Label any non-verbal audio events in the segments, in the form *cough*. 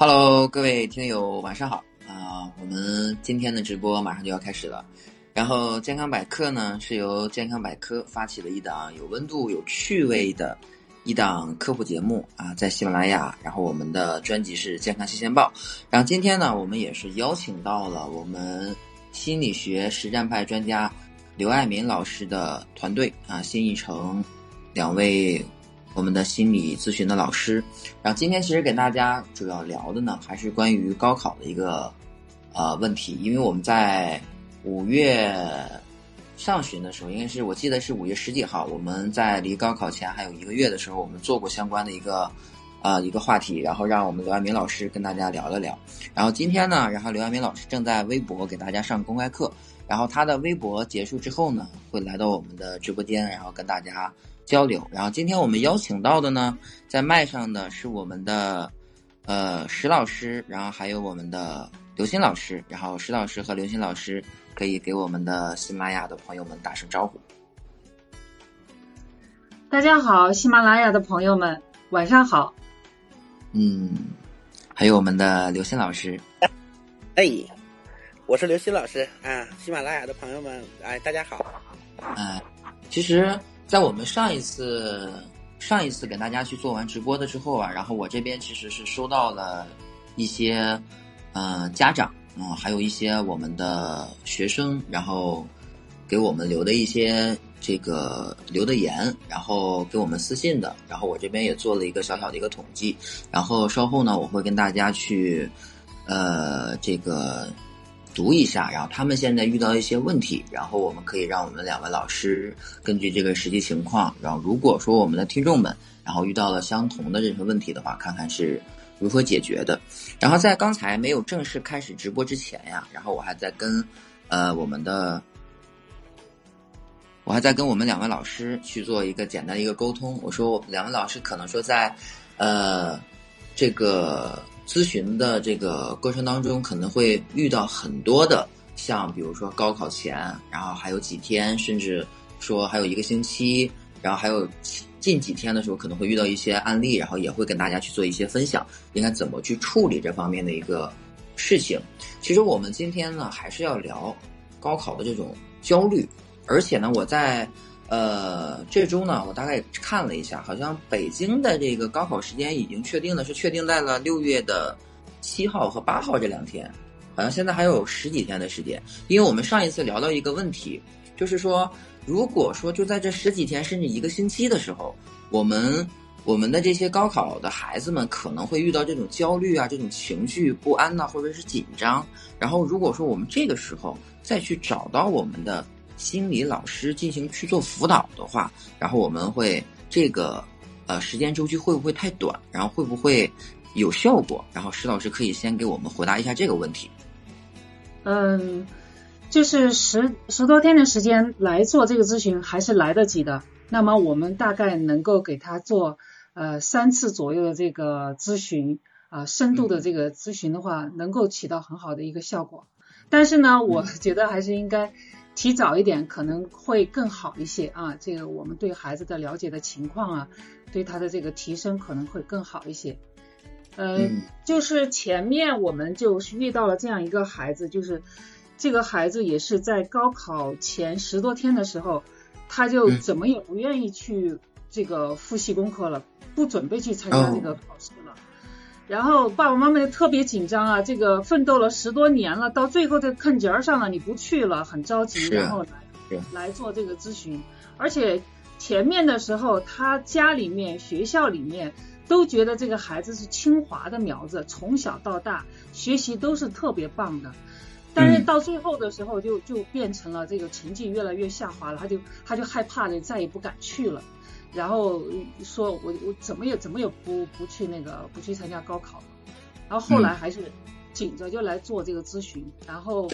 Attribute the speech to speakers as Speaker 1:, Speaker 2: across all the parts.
Speaker 1: Hello，各位听友，晚上好啊！我们今天的直播马上就要开始了。然后健康百科呢，是由健康百科发起的一档有温度、有趣味的一档科普节目啊，在喜马拉雅。然后我们的专辑是健康新鲜报。然后今天呢，我们也是邀请到了我们心理学实战派专家刘爱民老师的团队啊，新一成两位。我们的心理咨询的老师，然后今天其实给大家主要聊的呢，还是关于高考的一个呃问题，因为我们在五月上旬的时候，应该是我记得是五月十几号，我们在离高考前还有一个月的时候，我们做过相关的一个呃一个话题，然后让我们刘爱民老师跟大家聊了聊。然后今天呢，然后刘爱民老师正在微博给大家上公开课，然后他的微博结束之后呢，会来到我们的直播间，然后跟大家。交流，然后今天我们邀请到的呢，在麦上的是我们的，呃，石老师，然后还有我们的刘鑫老师，然后石老师和刘鑫老师可以给我们的喜马拉雅的朋友们打声招呼。
Speaker 2: 大家好，喜马拉雅的朋友们，晚上好。
Speaker 1: 嗯，还有我们的刘鑫老师。
Speaker 3: 哎，我是刘鑫老师啊，喜马拉雅的朋友们，哎，大家好。
Speaker 1: 哎，其实。在我们上一次上一次给大家去做完直播的之后啊，然后我这边其实是收到了一些呃家长嗯，还有一些我们的学生，然后给我们留的一些这个留的言，然后给我们私信的，然后我这边也做了一个小小的一个统计，然后稍后呢我会跟大家去呃这个。读一下，然后他们现在遇到一些问题，然后我们可以让我们两位老师根据这个实际情况，然后如果说我们的听众们然后遇到了相同的这些问题的话，看看是如何解决的。然后在刚才没有正式开始直播之前呀，然后我还在跟呃我们的我还在跟我们两位老师去做一个简单的一个沟通。我说两位老师可能说在呃这个。咨询的这个过程当中，可能会遇到很多的，像比如说高考前，然后还有几天，甚至说还有一个星期，然后还有近几天的时候，可能会遇到一些案例，然后也会跟大家去做一些分享，应该怎么去处理这方面的一个事情。其实我们今天呢，还是要聊高考的这种焦虑，而且呢，我在。呃，这周呢，我大概看了一下，好像北京的这个高考时间已经确定的是确定在了六月的七号和八号这两天，好像现在还有十几天的时间。因为我们上一次聊到一个问题，就是说，如果说就在这十几天甚至一个星期的时候，我们我们的这些高考的孩子们可能会遇到这种焦虑啊，这种情绪不安呐，或者是紧张。然后如果说我们这个时候再去找到我们的。心理老师进行去做辅导的话，然后我们会这个呃时间周期会不会太短？然后会不会有效果？然后石老师可以先给我们回答一下这个问题。
Speaker 2: 嗯，就是十十多天的时间来做这个咨询还是来得及的。那么我们大概能够给他做呃三次左右的这个咨询啊，深度的这个咨询的话，能够起到很好的一个效果。但是呢，我觉得还是应该。提早一点可能会更好一些啊，这个我们对孩子的了解的情况啊，对他的这个提升可能会更好一些。呃，就是前面我们就是遇到了这样一个孩子，就是这个孩子也是在高考前十多天的时候，他就怎么也不愿意去这个复习功课了，不准备去参加这个考试了。然后爸爸妈妈就特别紧张啊，这个奋斗了十多年了，到最后这坎节儿上了，你不去了，很着急，然后来来做这个咨询。而且前面的时候，他家里面、学校里面都觉得这个孩子是清华的苗子，从小到大学习都是特别棒的。但是到最后的时候，就就变成了这个成绩越来越下滑了，他就他就害怕的再也不敢去了。然后说，我我怎么也怎么也不不去那个不去参加高考了，然后后来还是紧着就来做这个咨询，然后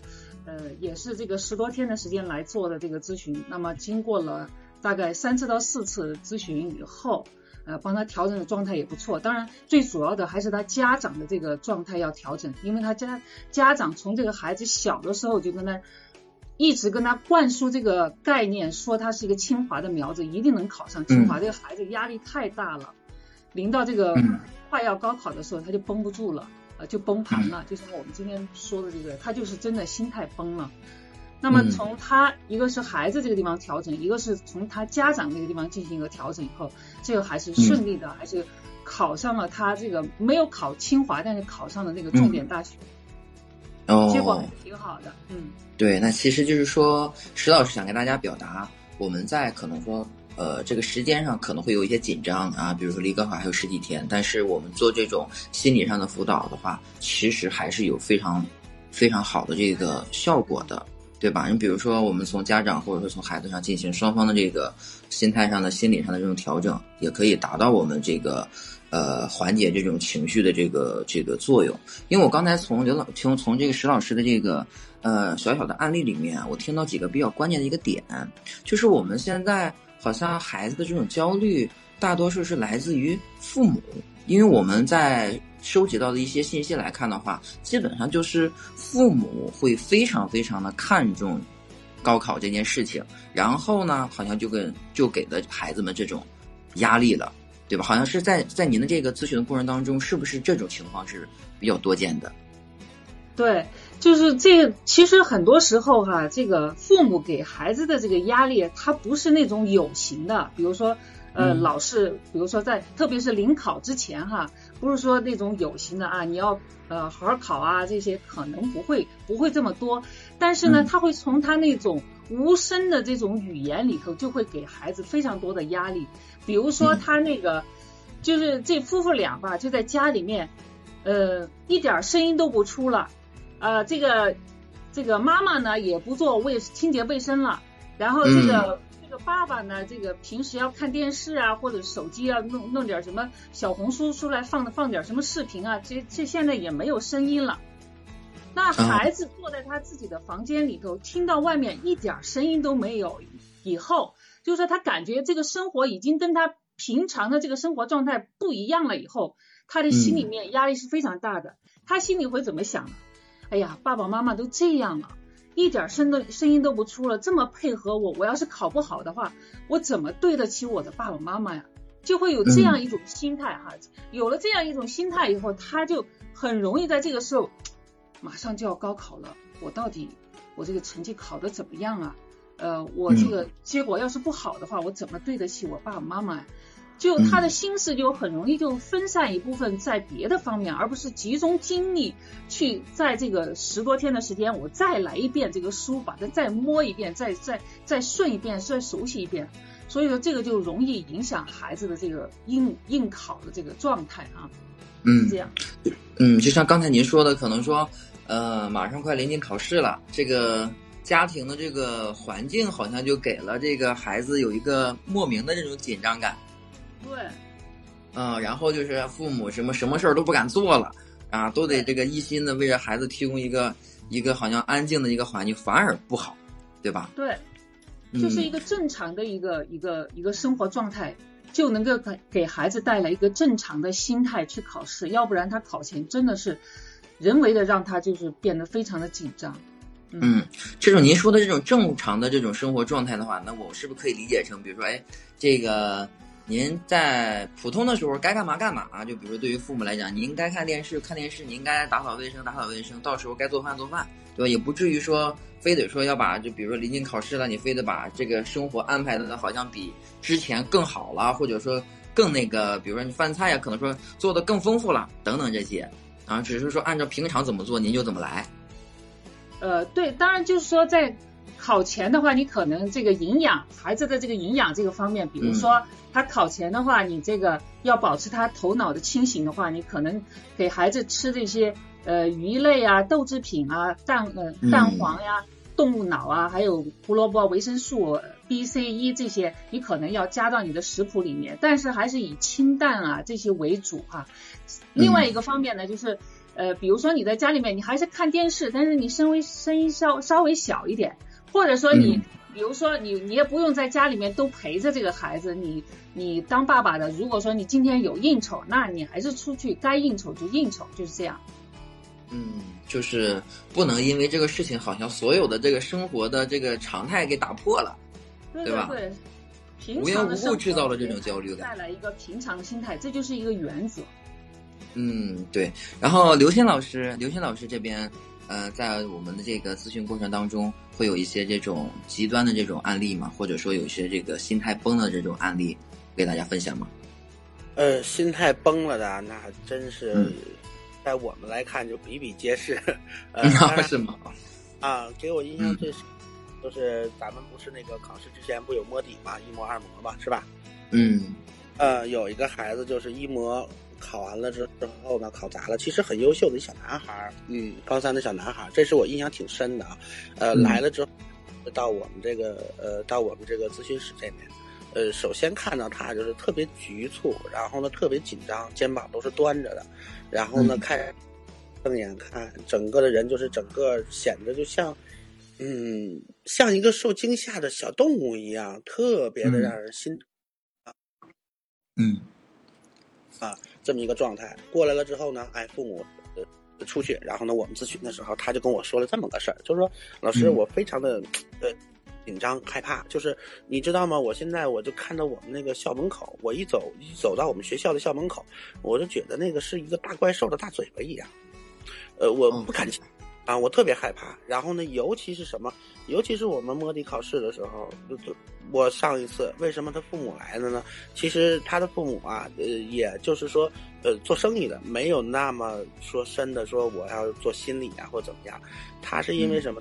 Speaker 2: 呃也是这个十多天的时间来做的这个咨询，那么经过了大概三次到四次咨询以后，呃帮他调整的状态也不错，当然最主要的还是他家长的这个状态要调整，因为他家家长从这个孩子小的时候就跟他。一直跟他灌输这个概念，说他是一个清华的苗子，一定能考上清华。这个孩子压力太大了，临到这个快要高考的时候，他就绷不住了，呃就崩盘了，就像我们今天说的这个，他就是真的心态崩了。那么从他一个是孩子这个地方调整，一个是从他家长那个地方进行一个调整以后，这个还是顺利的，还是考上了他这个没有考清华，但是考上了那个重点大学，
Speaker 1: 哦，
Speaker 2: 结果挺好的，嗯。
Speaker 1: 对，那其实就是说，石老师想跟大家表达，我们在可能说，呃，这个时间上可能会有一些紧张啊，比如说离高考还有十几天，但是我们做这种心理上的辅导的话，其实还是有非常非常好的这个效果的，对吧？你比如说，我们从家长或者说从孩子上进行双方的这个心态上的、心理上的这种调整，也可以达到我们这个。呃，缓解这种情绪的这个这个作用，因为我刚才从刘老从从这个石老师的这个呃小小的案例里面，我听到几个比较关键的一个点，就是我们现在好像孩子的这种焦虑，大多数是来自于父母，因为我们在收集到的一些信息来看的话，基本上就是父母会非常非常的看重高考这件事情，然后呢，好像就跟就给了孩子们这种压力了。对吧？好像是在在您的这个咨询的过程当中，是不是这种情况是比较多见的？
Speaker 2: 对，就是这个。其实很多时候哈，这个父母给孩子的这个压力，他不是那种有形的。比如说，呃，老是，比如说在，特别是临考之前哈，不是说那种有形的啊，你要呃好好考啊，这些可能不会不会这么多。但是呢，他会从他那种无声的这种语言里头，就会给孩子非常多的压力。比如说他那个，就是这夫妇俩吧，就在家里面，呃，一点声音都不出了，呃，这个这个妈妈呢也不做卫清洁卫生了，然后这个这个爸爸呢，这个平时要看电视啊，或者手机啊，弄弄点什么小红书出来放放点什么视频啊，这这现在也没有声音了。那孩子坐在他自己的房间里头，听到外面一点声音都没有以后。就是说，他感觉这个生活已经跟他平常的这个生活状态不一样了，以后他的心里面压力是非常大的。他心里会怎么想呢？哎呀，爸爸妈妈都这样了，一点声都声音都不出了，这么配合我，我要是考不好的话，我怎么对得起我的爸爸妈妈呀？就会有这样一种心态哈。有了这样一种心态以后，他就很容易在这个时候，马上就要高考了，我到底我这个成绩考得怎么样啊？呃，我这个结果要是不好的话，我怎么对得起我爸爸妈妈呀？就他的心思就很容易就分散一部分在别的方面，而不是集中精力去在这个十多天的时间，我再来一遍这个书，把它再摸一遍，再再再顺一遍，再熟悉一遍。所以说这个就容易影响孩子的这个应应考的这个状态啊。
Speaker 1: 嗯，
Speaker 2: 这样。
Speaker 1: 嗯，就像刚才您说的，可能说，呃，马上快临近考试了，这个。家庭的这个环境好像就给了这个孩子有一个莫名的这种紧张感，
Speaker 2: 对，
Speaker 1: 嗯，然后就是父母什么什么事儿都不敢做了啊，都得这个一心的为着孩子提供一个一个好像安静的一个环境，反而不好，对吧？
Speaker 2: 对，就是一个正常的一个一个一个生活状态，就能够给给孩子带来一个正常的心态去考试，要不然他考前真的是人为的让他就是变得非常的紧张。
Speaker 1: 嗯，这种您说的这种正常的这种生活状态的话，那我是不是可以理解成，比如说，哎，这个您在普通的时候该干嘛干嘛啊？就比如说对于父母来讲，您该看电视看电视，您该打扫卫生打扫卫生，到时候该做饭做饭，对吧？也不至于说非得说要把就比如说临近考试了，你非得把这个生活安排的好像比之前更好了，或者说更那个，比如说你饭菜呀，可能说做的更丰富了等等这些啊，只是说按照平常怎么做您就怎么来。
Speaker 2: 呃，对，当然就是说，在考前的话，你可能这个营养，孩子的这个营养这个方面，比如说他考前的话，你这个要保持他头脑的清醒的话，你可能给孩子吃这些呃鱼类啊、豆制品啊、蛋呃蛋黄呀、动物脑啊，还有胡萝卜、维生素 B、C、E 这些，你可能要加到你的食谱里面，但是还是以清淡啊这些为主哈。另外一个方面呢，就是。呃，比如说你在家里面，你还是看电视，但是你声微声音稍稍微小一点，或者说你，比如说你你也不用在家里面都陪着这个孩子，你你当爸爸的，如果说你今天有应酬，那你还是出去该应酬就应酬，就是这样。
Speaker 1: 嗯，就是不能因为这个事情，好像所有的这个生活的这个常态给打破了，
Speaker 2: 对
Speaker 1: 吧？
Speaker 2: 对，
Speaker 1: 无缘无故制造了这种焦虑
Speaker 2: 感，带来一个平常的心态，这就是一个原则。
Speaker 1: 嗯，对。然后刘谦老师，刘谦老师这边，呃，在我们的这个咨询过程当中，会有一些这种极端的这种案例嘛？或者说有一些这个心态崩的这种案例，给大家分享吗？
Speaker 3: 呃，心态崩了的，那真是，在我们来看就比比皆是。*laughs* 呃，
Speaker 1: 是吗？
Speaker 3: 啊，给我印象最深，就是咱们不是那个考试之前不有摸底嘛，一模二模嘛，是吧？
Speaker 1: 嗯。
Speaker 3: 呃，有一个孩子就是一模考完了之之后呢，考砸了。其实很优秀的一小男孩嗯，高三的小男孩这是我印象挺深的啊。呃，来了之后，到我们这个呃，到我们这个咨询室这边，呃，首先看到他就是特别局促，然后呢特别紧张，肩膀都是端着的，然后呢看瞪眼看，整个的人就是整个显得就像，嗯，像一个受惊吓的小动物一样，特别的让人心。
Speaker 1: 嗯，
Speaker 3: 啊，这么一个状态过来了之后呢，哎，父母呃出去，然后呢，我们咨询的时候，他就跟我说了这么个事儿，就是说，老师，我非常的呃紧张害怕，就是你知道吗？我现在我就看到我们那个校门口，我一走一走到我们学校的校门口，我就觉得那个是一个大怪兽的大嘴巴一样，呃，我不敢进。啊，我特别害怕。然后呢，尤其是什么？尤其是我们摸底考试的时候，就就我上一次为什么他父母来了呢？其实他的父母啊，呃，也就是说，呃，做生意的，没有那么说深的说我要做心理啊或怎么样。他是因为什么？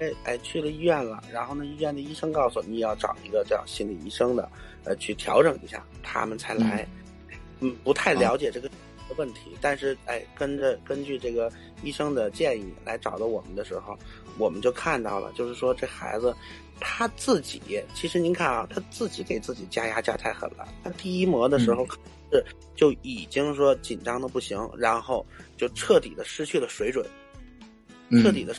Speaker 3: 哎哎，去了医院了，然后呢，医院的医生告诉你要找一个叫心理医生的，呃，去调整一下，他们才来。嗯，不太了解这个。问题，但是哎，跟着根据这个医生的建议来找到我们的时候，我们就看到了，就是说这孩子他自己，其实您看啊，他自己给自己加压加太狠了。他第一模的时候是就已经说紧张的不行，然后就彻底的失去了水准，彻底的，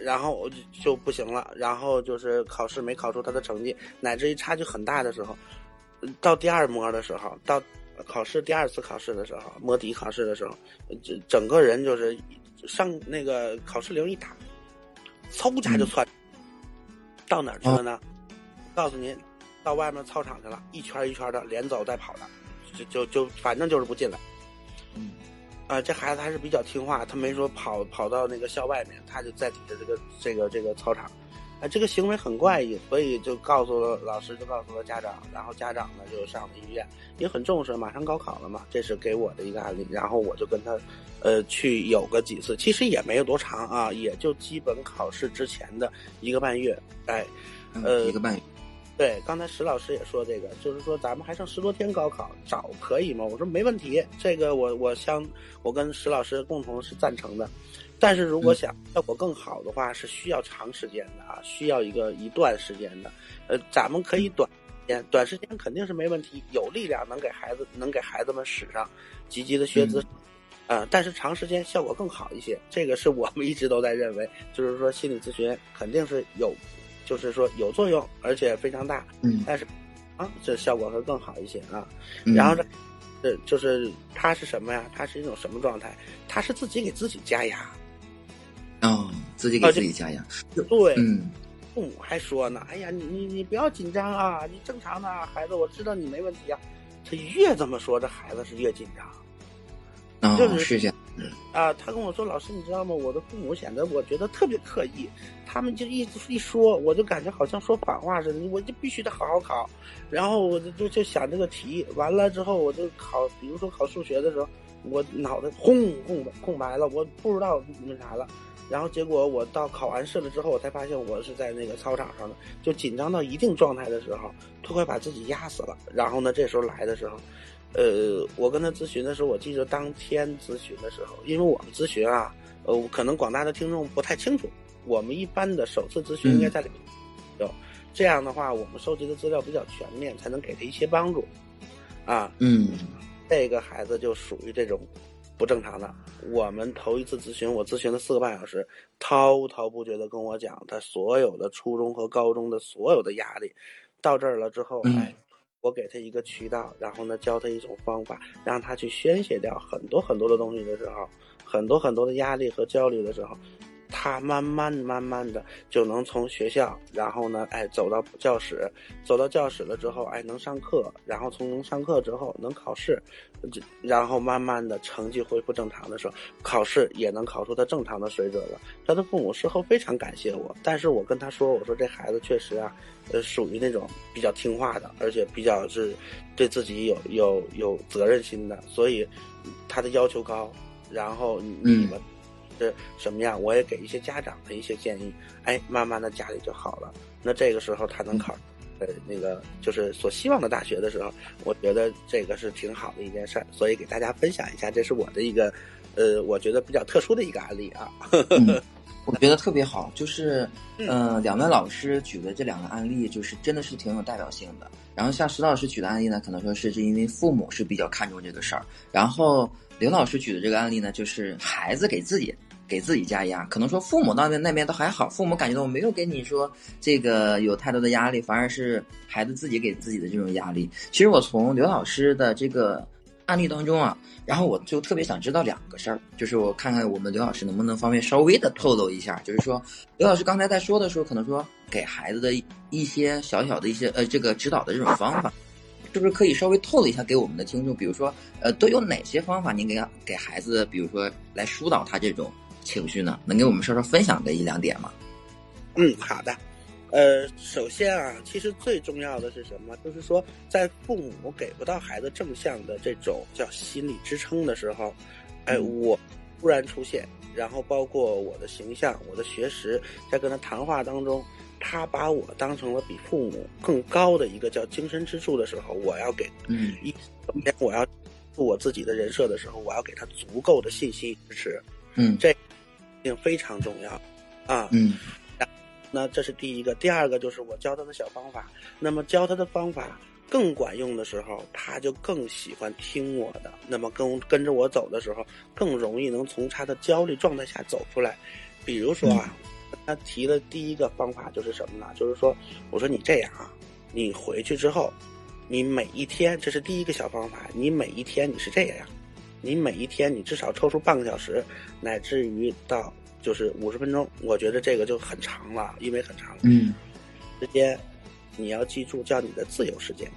Speaker 3: 然后就不行了，然后就是考试没考出他的成绩，乃至于差距很大的时候，到第二模的时候到。考试第二次考试的时候，摸底考试的时候，整整个人就是上那个考试铃一打，嗖下就窜，到哪儿去了呢？告诉您，到外面操场去了，一圈一圈的连走带跑的，就就就反正就是不进来。
Speaker 1: 嗯，
Speaker 3: 啊，这孩子还是比较听话，他没说跑跑到那个校外面，他就在底下这个这个这个操场。啊，这个行为很怪异，所以就告诉了老师，就告诉了家长，然后家长呢就上了医院，也很重视，马上高考了嘛，这是给我的一个案例，然后我就跟他，呃，去有个几次，其实也没有多长啊，也就基本考试之前的一个半月，哎，呃，
Speaker 1: 一个半月，
Speaker 3: 对，刚才石老师也说这个，就是说咱们还剩十多天高考，找可以吗？我说没问题，这个我我相我跟石老师共同是赞成的。但是如果想效果更好的话，是需要长时间的啊，需要一个一段时间的。呃，咱们可以短时间，短时间肯定是没问题，有力量能给孩子能给孩子们使上积极的学姿，呃，但是长时间效果更好一些。这个是我们一直都在认为，就是说心理咨询肯定是有，就是说有作用，而且非常大。
Speaker 1: 嗯。
Speaker 3: 但是啊，这效果会更好一些啊。然后这，这就是他是什么呀？他是一种什么状态？他是自己给自己加压。
Speaker 1: 哦，自己给自己加压，
Speaker 3: 对，
Speaker 1: 嗯，
Speaker 3: 父母还说呢，哎呀，你你你不要紧张啊，你正常的孩子，我知道你没问题啊。他越这么说，这孩子是越紧张，就是
Speaker 1: 这样。
Speaker 3: 啊，他跟我说，老师，你知道吗？我的父母显得我觉得特别刻意，他们就一一说，我就感觉好像说反话似的，我就必须得好好考。然后我就就就想这个题，完了之后我就考，比如说考数学的时候，我脑袋轰空空白了，我不知道那啥了。然后结果我到考完试了之后，我才发现我是在那个操场上的，就紧张到一定状态的时候，都快把自己压死了。然后呢，这时候来的时候，呃，我跟他咨询的时候，我记得当天咨询的时候，因为我们咨询啊，呃，可能广大的听众不太清楚，我们一般的首次咨询应该在里面有，这样的话，我们收集的资料比较全面，才能给他一些帮助。啊，
Speaker 1: 嗯，
Speaker 3: 这个孩子就属于这种。不正常的，我们头一次咨询，我咨询了四个半小时，滔滔不绝的跟我讲他所有的初中和高中的所有的压力。到这儿了之后，哎，我给他一个渠道，然后呢教他一种方法，让他去宣泄掉很多很多的东西的时候，很多很多的压力和焦虑的时候，他慢慢慢慢的就能从学校，然后呢，哎，走到教室，走到教室了之后，哎，能上课，然后从能上课之后能考试，然后慢慢的成绩恢复正常的时候，考试也能考出他正常的水准了。他的父母事后非常感谢我，但是我跟他说，我说这孩子确实啊，呃，属于那种比较听话的，而且比较是对自己有有有责任心的，所以他的要求高，然后你们。是什么样？我也给一些家长的一些建议，哎，慢慢的家里就好了。那这个时候他能考，呃，那个就是所希望的大学的时候，我觉得这个是挺好的一件事儿，所以给大家分享一下，这是我的一个，呃，我觉得比较特殊的一个案例啊。*laughs*
Speaker 1: 我觉得特别好，就是，嗯，两位老师举的这两个案例，就是真的是挺有代表性的。然后像石老师举的案例呢，可能说是是因为父母是比较看重这个事儿，然后刘老师举的这个案例呢，就是孩子给自己。给自己加压，可能说父母那边那边都还好，父母感觉到我没有给你说这个有太多的压力，反而是孩子自己给自己的这种压力。其实我从刘老师的这个案例当中啊，然后我就特别想知道两个事儿，就是我看看我们刘老师能不能方便稍微的透露一下，就是说刘老师刚才在说的时候，可能说给孩子的一些小小的一些呃这个指导的这种方法，是不是可以稍微透露一下给我们的听众？比如说呃都有哪些方法您给给孩子，比如说来疏导他这种。情绪呢，能给我们稍稍分享个一两点吗？
Speaker 3: 嗯，好的。呃，首先啊，其实最重要的是什么？就是说，在父母给不到孩子正向的这种叫心理支撑的时候，哎，我突然出现，然后包括我的形象、我的学识，在跟他谈话当中，他把我当成了比父母更高的一个叫精神支柱的时候，我要给
Speaker 1: 嗯
Speaker 3: 一，我要我自己的人设的时候，我要给他足够的信息支持。
Speaker 1: 嗯，
Speaker 3: 这。定非常重要，啊，
Speaker 1: 嗯，
Speaker 3: 那这是第一个，第二个就是我教他的小方法。那么教他的方法更管用的时候，他就更喜欢听我的。那么跟跟着我走的时候，更容易能从他的焦虑状态下走出来。比如说啊，他提的第一个方法就是什么呢？就是说，我说你这样啊，你回去之后，你每一天，这是第一个小方法，你每一天你是这样。你每一天，你至少抽出半个小时，乃至于到就是五十分钟，我觉得这个就很长了，因为很长。
Speaker 1: 嗯，
Speaker 3: 时间你要记住叫你的自由时间，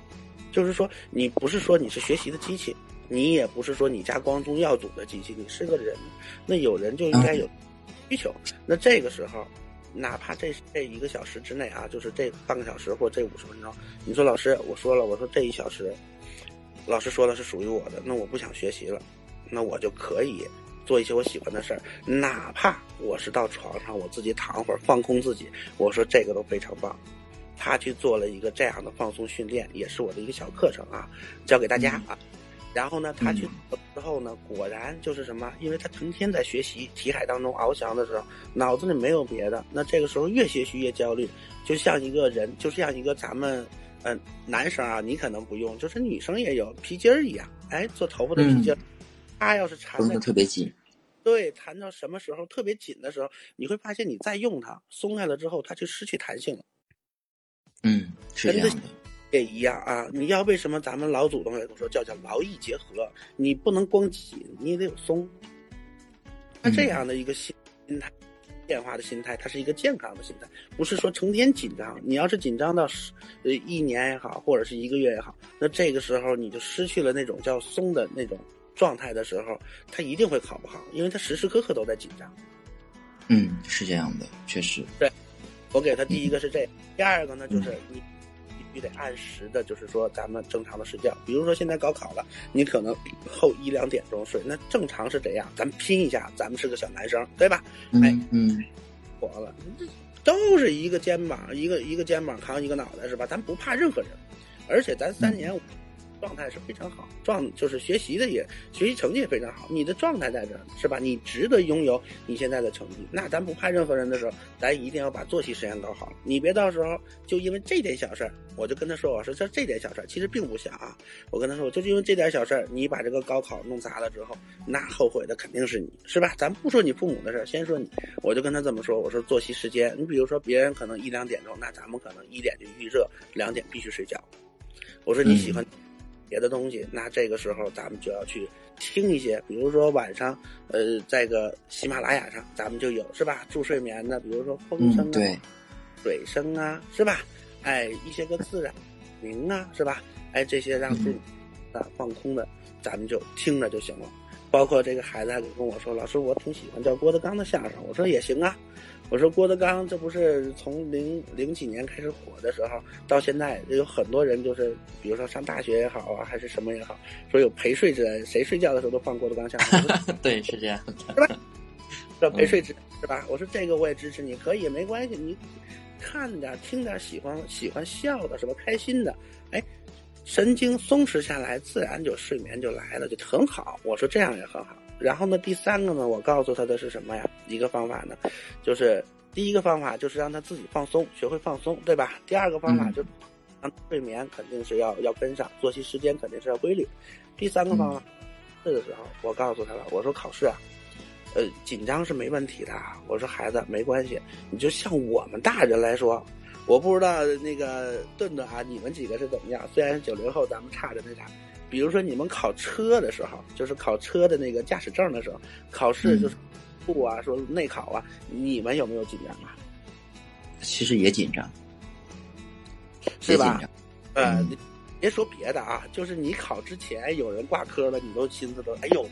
Speaker 3: 就是说你不是说你是学习的机器，你也不是说你家光宗耀祖的机器，你是个人。那有人就应该有需求。那这个时候，哪怕这这一个小时之内啊，就是这半个小时或这五十分钟，你说老师，我说了，我说这一小时。老师说了是属于我的，那我不想学习了，那我就可以做一些我喜欢的事儿，哪怕我是到床上我自己躺会儿放空自己，我说这个都非常棒。他去做了一个这样的放松训练，也是我的一个小课程啊，教给大家啊。然后呢，他去之后呢，果然就是什么，因为他成天在学习题海当中翱翔的时候，脑子里没有别的，那这个时候越学习越焦虑，就像一个人，就像一个咱们。嗯，男生啊，你可能不用，就是女生也有皮筋儿一样，哎，做头发的皮筋儿，它要是缠的
Speaker 1: 特别紧，
Speaker 3: 对，缠到什么时候特别紧的时候，你会发现你再用它，松开了之后，它就失去弹性了。
Speaker 1: 嗯，是这样的，
Speaker 3: 也一样啊。你要为什么咱们老祖宗也都说叫叫劳逸结合，你不能光紧，你也得有松。那这样的一个心心态。变化的心态，它是一个健康的心态，不是说成天紧张。你要是紧张到十呃一年也好，或者是一个月也好，那这个时候你就失去了那种叫松的那种状态的时候，他一定会考不好，因为他时时刻刻都在紧张。
Speaker 1: 嗯，是这样的，确实。
Speaker 3: 对，我给他第一个是这，第二个呢就是你。必须得按时的，就是说咱们正常的睡觉。比如说现在高考了，你可能后一两点钟睡，那正常是这样。咱们拼一下，咱们是个小男生，对吧？哎，
Speaker 1: 嗯，
Speaker 3: 活了，都是一个肩膀，一个一个肩膀扛一个脑袋，是吧？咱不怕任何人，而且咱三年。状态是非常好，状就是学习的也学习成绩也非常好，你的状态在这儿是吧？你值得拥有你现在的成绩。那咱不怕任何人的时候，咱一定要把作息时间搞好。你别到时候就因为这点小事儿，我就跟他说，我说这这点小事儿其实并不小啊。我跟他说，就是因为这点小事儿，你把这个高考弄砸了之后，那后悔的肯定是你，是吧？咱不说你父母的事儿，先说你。我就跟他这么说，我说作息时间，你比如说别人可能一两点钟，那咱们可能一点就预热，两点必须睡觉。我说你喜欢。别的东西，那这个时候咱们就要去听一些，比如说晚上，呃，在个喜马拉雅上，咱们就有是吧？助睡眠的，比如说风声啊、
Speaker 1: 对，
Speaker 3: 水声啊，是吧？哎，一些个自然鸣啊，是吧？哎，这些让自己啊放空的，咱们就听着就行了。包括这个孩子还跟我说：“老师，我挺喜欢叫郭德纲的相声。”我说：“也行啊。”我说：“郭德纲这不是从零零几年开始火的时候，到现在有很多人就是，比如说上大学也好啊，还是什么也好，说有陪睡之恩，谁睡觉的时候都放郭德纲相声。*laughs*
Speaker 1: 对，是这样的，
Speaker 3: 是吧？*laughs* 这陪睡之恩是吧？我说这个我也支持你，可以没关系，你看点听点喜欢喜欢笑的，什么？开心的，哎。”神经松弛下来，自然就睡眠就来了，就很好。我说这样也很好。然后呢，第三个呢，我告诉他的是什么呀？一个方法呢，就是第一个方法就是让他自己放松，学会放松，对吧？第二个方法就让睡眠肯定是要要跟上，作息时间肯定是要规律。第三个方法，这个时候我告诉他了，我说考试啊，呃，紧张是没问题的。我说孩子没关系，你就像我们大人来说。我不知道那个顿顿啊，你们几个是怎么样？虽然九零后咱们差着那啥，比如说你们考车的时候，就是考车的那个驾驶证的时候，考试就是不啊，说内考啊，你们有没有紧张啊？
Speaker 1: 其实也紧张，
Speaker 3: 是吧？呃，别说别的啊，就是你考之前有人挂科了，你都心思都哎呦，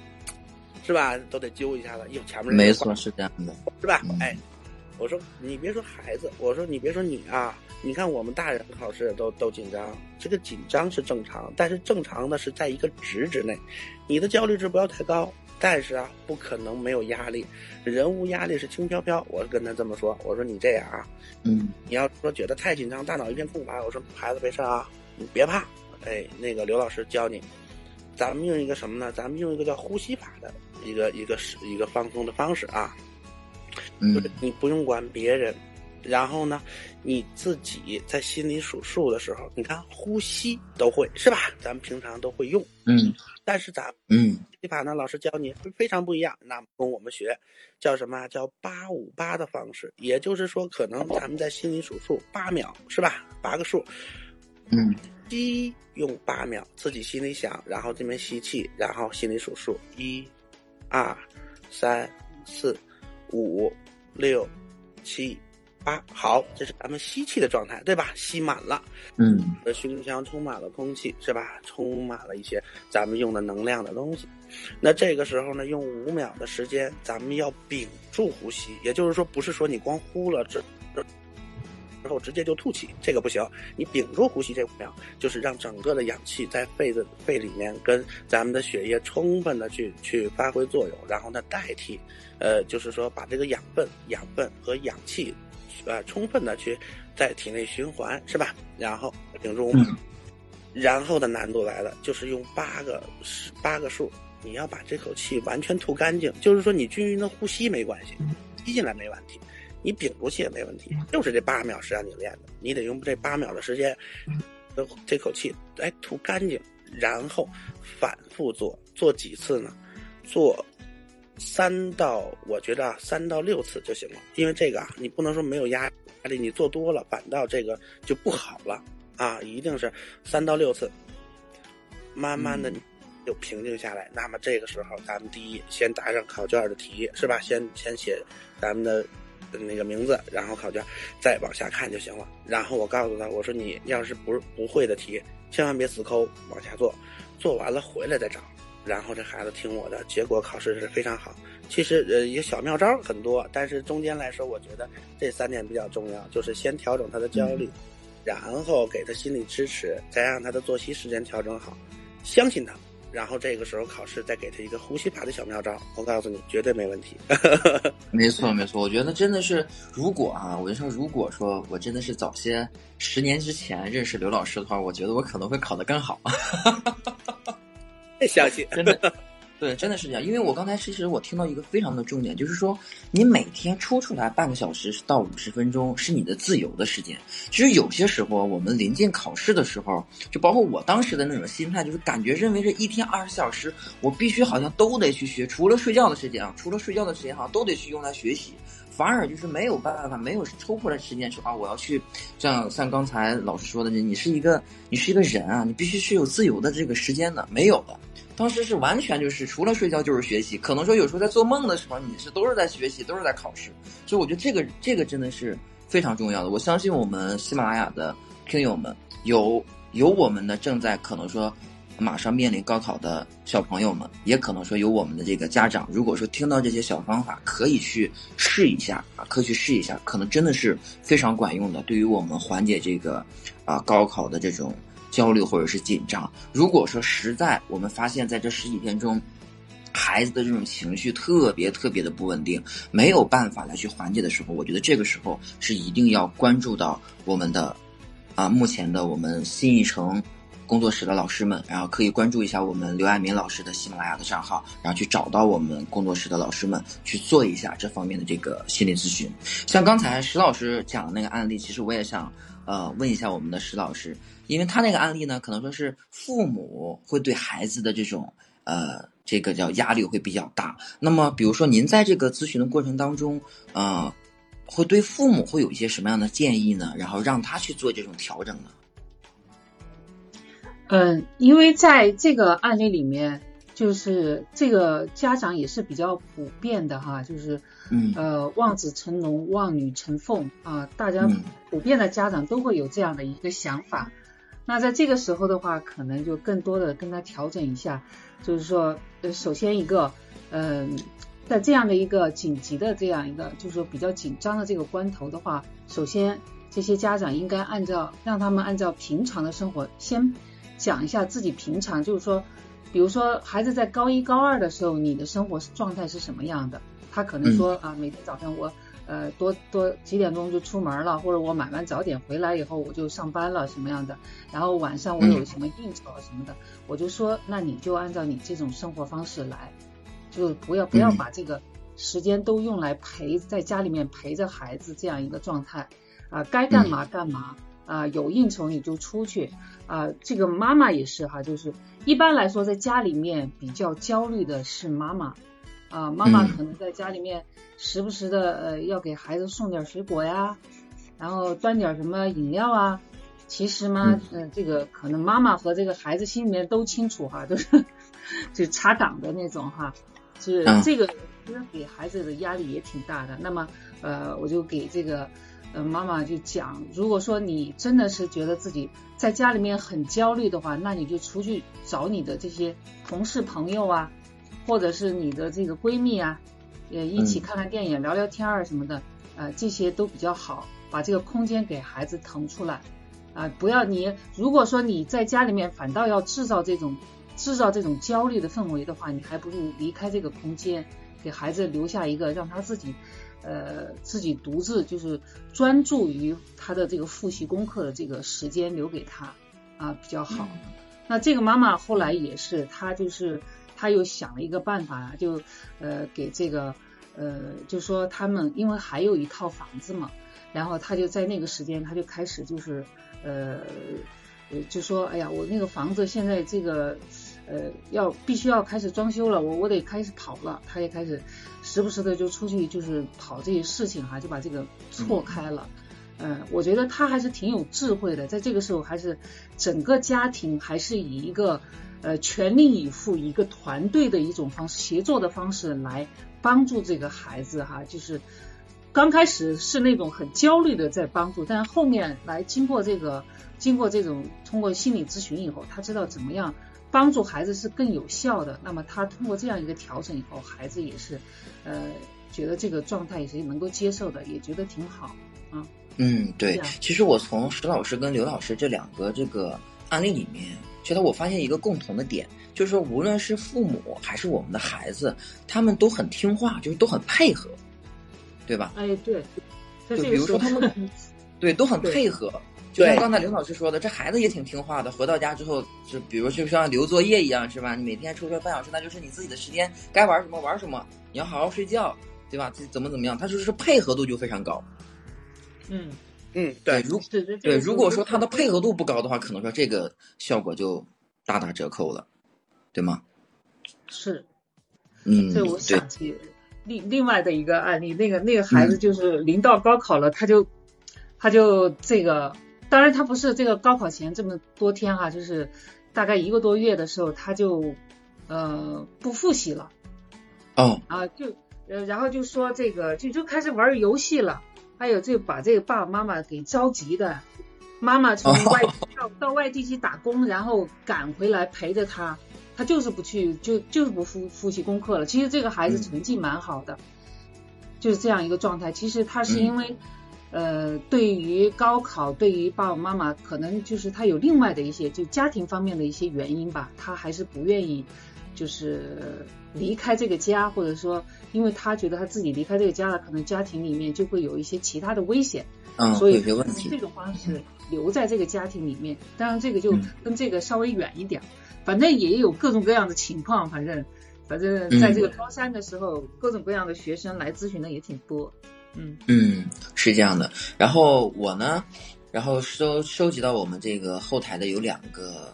Speaker 3: 是吧？都得揪一下子，哟，前面
Speaker 1: 没错是这样的，
Speaker 3: 是吧？哎。我说你别说孩子，我说你别说你啊，你看我们大人考试都都紧张，这个紧张是正常，但是正常的是在一个值之内，你的焦虑值不要太高，但是啊，不可能没有压力，人无压力是轻飘飘。我跟他这么说，我说你这样啊，
Speaker 1: 嗯，
Speaker 3: 你要说觉得太紧张，大脑一片空白，我说孩子没事啊，你别怕，哎，那个刘老师教你，咱们用一个什么呢？咱们用一个叫呼吸法的一个一个是一个放松的方式啊。
Speaker 1: 嗯，
Speaker 3: 你不用管别人，然后呢，你自己在心里数数的时候，你看呼吸都会是吧？咱们平常都会用，
Speaker 1: 嗯，
Speaker 3: 但是咱
Speaker 1: 嗯，
Speaker 3: 这法呢，老师教你非常不一样。那跟我们学叫什么？叫八五八的方式，也就是说，可能咱们在心里数数八秒是吧？八个数，
Speaker 1: 嗯，
Speaker 3: 吸用八秒，自己心里想，然后这边吸气，然后心里数数，一、二、三、四。五、六、七、八，好，这是咱们吸气的状态，对吧？吸满了，
Speaker 1: 嗯，
Speaker 3: 的胸腔充满了空气，是吧？充满了一些咱们用的能量的东西。那这个时候呢，用五秒的时间，咱们要屏住呼吸，也就是说，不是说你光呼了这。之后直接就吐气，这个不行。你屏住呼吸这五秒，就是让整个的氧气在肺的肺里面跟咱们的血液充分的去去发挥作用，然后呢代替，呃，就是说把这个养分、养分和氧气，呃，充分的去在体内循环，是吧？然后屏住，然后的难度来了，就是用八个八个数，你要把这口气完全吐干净。就是说你均匀的呼吸没关系，吸进来没问题。你屏住气也没问题，就是这八秒是让你练的，你得用这八秒的时间，这这口气哎吐干净，然后反复做，做几次呢？做三到我觉得啊三到六次就行了，因为这个啊你不能说没有压力，你做多了反倒这个就不好了啊，一定是三到六次，慢慢的就平静下来。那么这个时候咱们第一先答上考卷的题是吧？先先写咱们的。那个名字，然后考卷，再往下看就行了。然后我告诉他，我说你要是不不会的题，千万别死抠，往下做，做完了回来再找。然后这孩子听我的，结果考试是非常好。其实呃，一个小妙招很多，但是中间来说，我觉得这三点比较重要，就是先调整他的焦虑，然后给他心理支持，再让他的作息时间调整好，相信他。然后这个时候考试再给他一个呼吸法的小妙招，我告诉你绝对没问题。*laughs* *laughs*
Speaker 1: 没错没错，我觉得真的是，如果啊，我就说如果说我真的是早些十年之前认识刘老师的话，我觉得我可能会考得更好。*laughs*
Speaker 3: 相信
Speaker 1: 真的。对，真的是这样。因为我刚才其实我听到一个非常的重点，就是说你每天抽出来半个小时到五十分钟是你的自由的时间。其实有些时候我们临近考试的时候，就包括我当时的那种心态，就是感觉认为这一天二十小时，我必须好像都得去学，除了睡觉的时间啊，除了睡觉的时间好像，都得去用来学习。反而就是没有办法，没有抽出来时间说啊，我要去像像刚才老师说的，你是一个你是一个人啊，你必须是有自由的这个时间的，没有的。当时是完全就是除了睡觉就是学习，可能说有时候在做梦的时候，你是都是在学习，都是在考试。所以我觉得这个这个真的是非常重要的。我相信我们喜马拉雅的听友们有有我们的正在可能说。马上面临高考的小朋友们，也可能说有我们的这个家长，如果说听到这些小方法，可以去试一下啊，可以去试一下，可能真的是非常管用的，对于我们缓解这个啊高考的这种焦虑或者是紧张。如果说实在我们发现在这十几天中，孩子的这种情绪特别特别的不稳定，没有办法来去缓解的时候，我觉得这个时候是一定要关注到我们的啊目前的我们新一城。工作室的老师们，然后可以关注一下我们刘爱民老师的喜马拉雅的账号，然后去找到我们工作室的老师们去做一下这方面的这个心理咨询。像刚才石老师讲的那个案例，其实我也想呃问一下我们的石老师，因为他那个案例呢，可能说是父母会对孩子的这种呃这个叫压力会比较大。那么比如说您在这个咨询的过程当中，呃，会对父母会有一些什么样的建议呢？然后让他去做这种调整呢？
Speaker 2: 嗯，因为在这个案例里面，就是这个家长也是比较普遍的哈，就是
Speaker 1: 嗯
Speaker 2: 呃望子成龙、望女成凤啊，大家普遍的家长都会有这样的一个想法。那在这个时候的话，可能就更多的跟他调整一下，就是说，呃，首先一个，嗯，在这样的一个紧急的这样一个，就是说比较紧张的这个关头的话，首先这些家长应该按照让他们按照平常的生活先。讲一下自己平常，就是说，比如说孩子在高一高二的时候，你的生活状态是什么样的？他可能说啊，每天早上我呃多多几点钟就出门了，或者我买完早点回来以后我就上班了什么样的？然后晚上我有什么应酬什么的，我就说那你就按照你这种生活方式来，就不要不要把这个时间都用来陪在家里面陪着孩子这样一个状态啊，该干嘛干嘛。啊，有应酬你就出去啊。这个妈妈也是哈，就是一般来说在家里面比较焦虑的是妈妈啊。妈妈可能在家里面时不时的呃要给孩子送点水果呀，然后端点什么饮料啊。其实嘛，嗯，这个可能妈妈和这个孩子心里面都清楚哈，都是就查岗的那种哈。是这个其实给孩子的压力也挺大的。那么呃，我就给这个。呃，妈妈就讲，如果说你真的是觉得自己在家里面很焦虑的话，那你就出去找你的这些同事朋友啊，或者是你的这个闺蜜啊，也一起看看电影、聊聊天儿什么的，呃，这些都比较好，把这个空间给孩子腾出来啊，不要你如果说你在家里面反倒要制造这种制造这种焦虑的氛围的话，你还不如离开这个空间，给孩子留下一个让他自己。呃，自己独自就是专注于他的这个复习功课的这个时间留给他啊比较好。那这个妈妈后来也是，她就是她又想了一个办法，就呃给这个呃就说他们因为还有一套房子嘛，然后他就在那个时间，他就开始就是呃呃就说哎呀，我那个房子现在这个。呃，要必须要开始装修了，我我得开始跑了。他也开始时不时的就出去，就是跑这些事情哈，就把这个错开了。嗯，我觉得他还是挺有智慧的，在这个时候还是整个家庭还是以一个呃全力以赴、一个团队的一种方式、协作的方式来帮助这个孩子哈。就是刚开始是那种很焦虑的在帮助，但是后面来经过这个经过这种通过心理咨询以后，他知道怎么样。帮助孩子是更有效的。那么他通过这样一个调整以后，孩子也是，呃，觉得这个状态也是能够接受的，也觉得挺好啊。
Speaker 1: 嗯，对。其实我从石老师跟刘老师这两个这个案例里面，觉得我发现一个共同的点，就是说无论是父母还是我们的孩子，他们都很听话，就是都很配合，对吧？
Speaker 2: 哎，对。
Speaker 1: 就比如说他们，*laughs* 对，都很配合。就像刚才刘老师说的，这孩子也挺听话的。回到家之后，就比如就像留作业一样，是吧？你每天抽出来半小时，那就是你自己的时间，该玩什么玩什么。你要好好睡觉，对吧？怎么怎么样？他就是配合度就非常高。
Speaker 2: 嗯
Speaker 3: 嗯，对。
Speaker 1: 如对，如果说他的配合度不高的话，可能说这个效果就大打折扣了，对吗？
Speaker 2: 是。
Speaker 1: 嗯，
Speaker 2: 对，我想起另另外的一个案例，那个那个孩子就是临到高考了，他就他就这个，当然他不是这个高考前这么多天哈，就是大概一个多月的时候，他就呃不复习了。
Speaker 1: 哦。
Speaker 2: 啊，就呃然后就说这个就就开始玩游戏了，还有这把这个爸爸妈妈给着急的，妈妈从外到到外地去打工，然后赶回来陪着他。他就是不去，就就是不复复习功课了。其实这个孩子成绩蛮好的，就是这样一个状态。其实他是因为，呃，对于高考，对于爸爸妈妈，可能就是他有另外的一些，就家庭方面的一些原因吧。他还是不愿意，就是离开这个家，或者说，因为他觉得他自己离开这个家了，可能家庭里面就会有一些其他的危险，
Speaker 1: 嗯，
Speaker 2: 所以
Speaker 1: 问题。
Speaker 2: 这种方式留在这个家庭里面。当然，这个就跟这个稍微远一点。反正也有各种各样的情况，反正反正在这个高三的时候，各种各样的学生来咨询的也挺多。嗯
Speaker 1: 嗯，是这样的。然后我呢，然后收收集到我们这个后台的有两个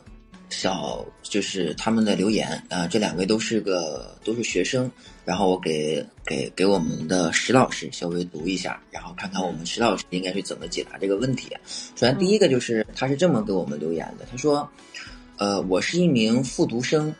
Speaker 1: 小，就是他们的留言啊，这两位都是个都是学生。然后我给给给我们的石老师稍微读一下，然后看看我们石老师应该是怎么解答这个问题。首先第一个就是他是这么给我们留言的，他说。呃，我是一名复读生，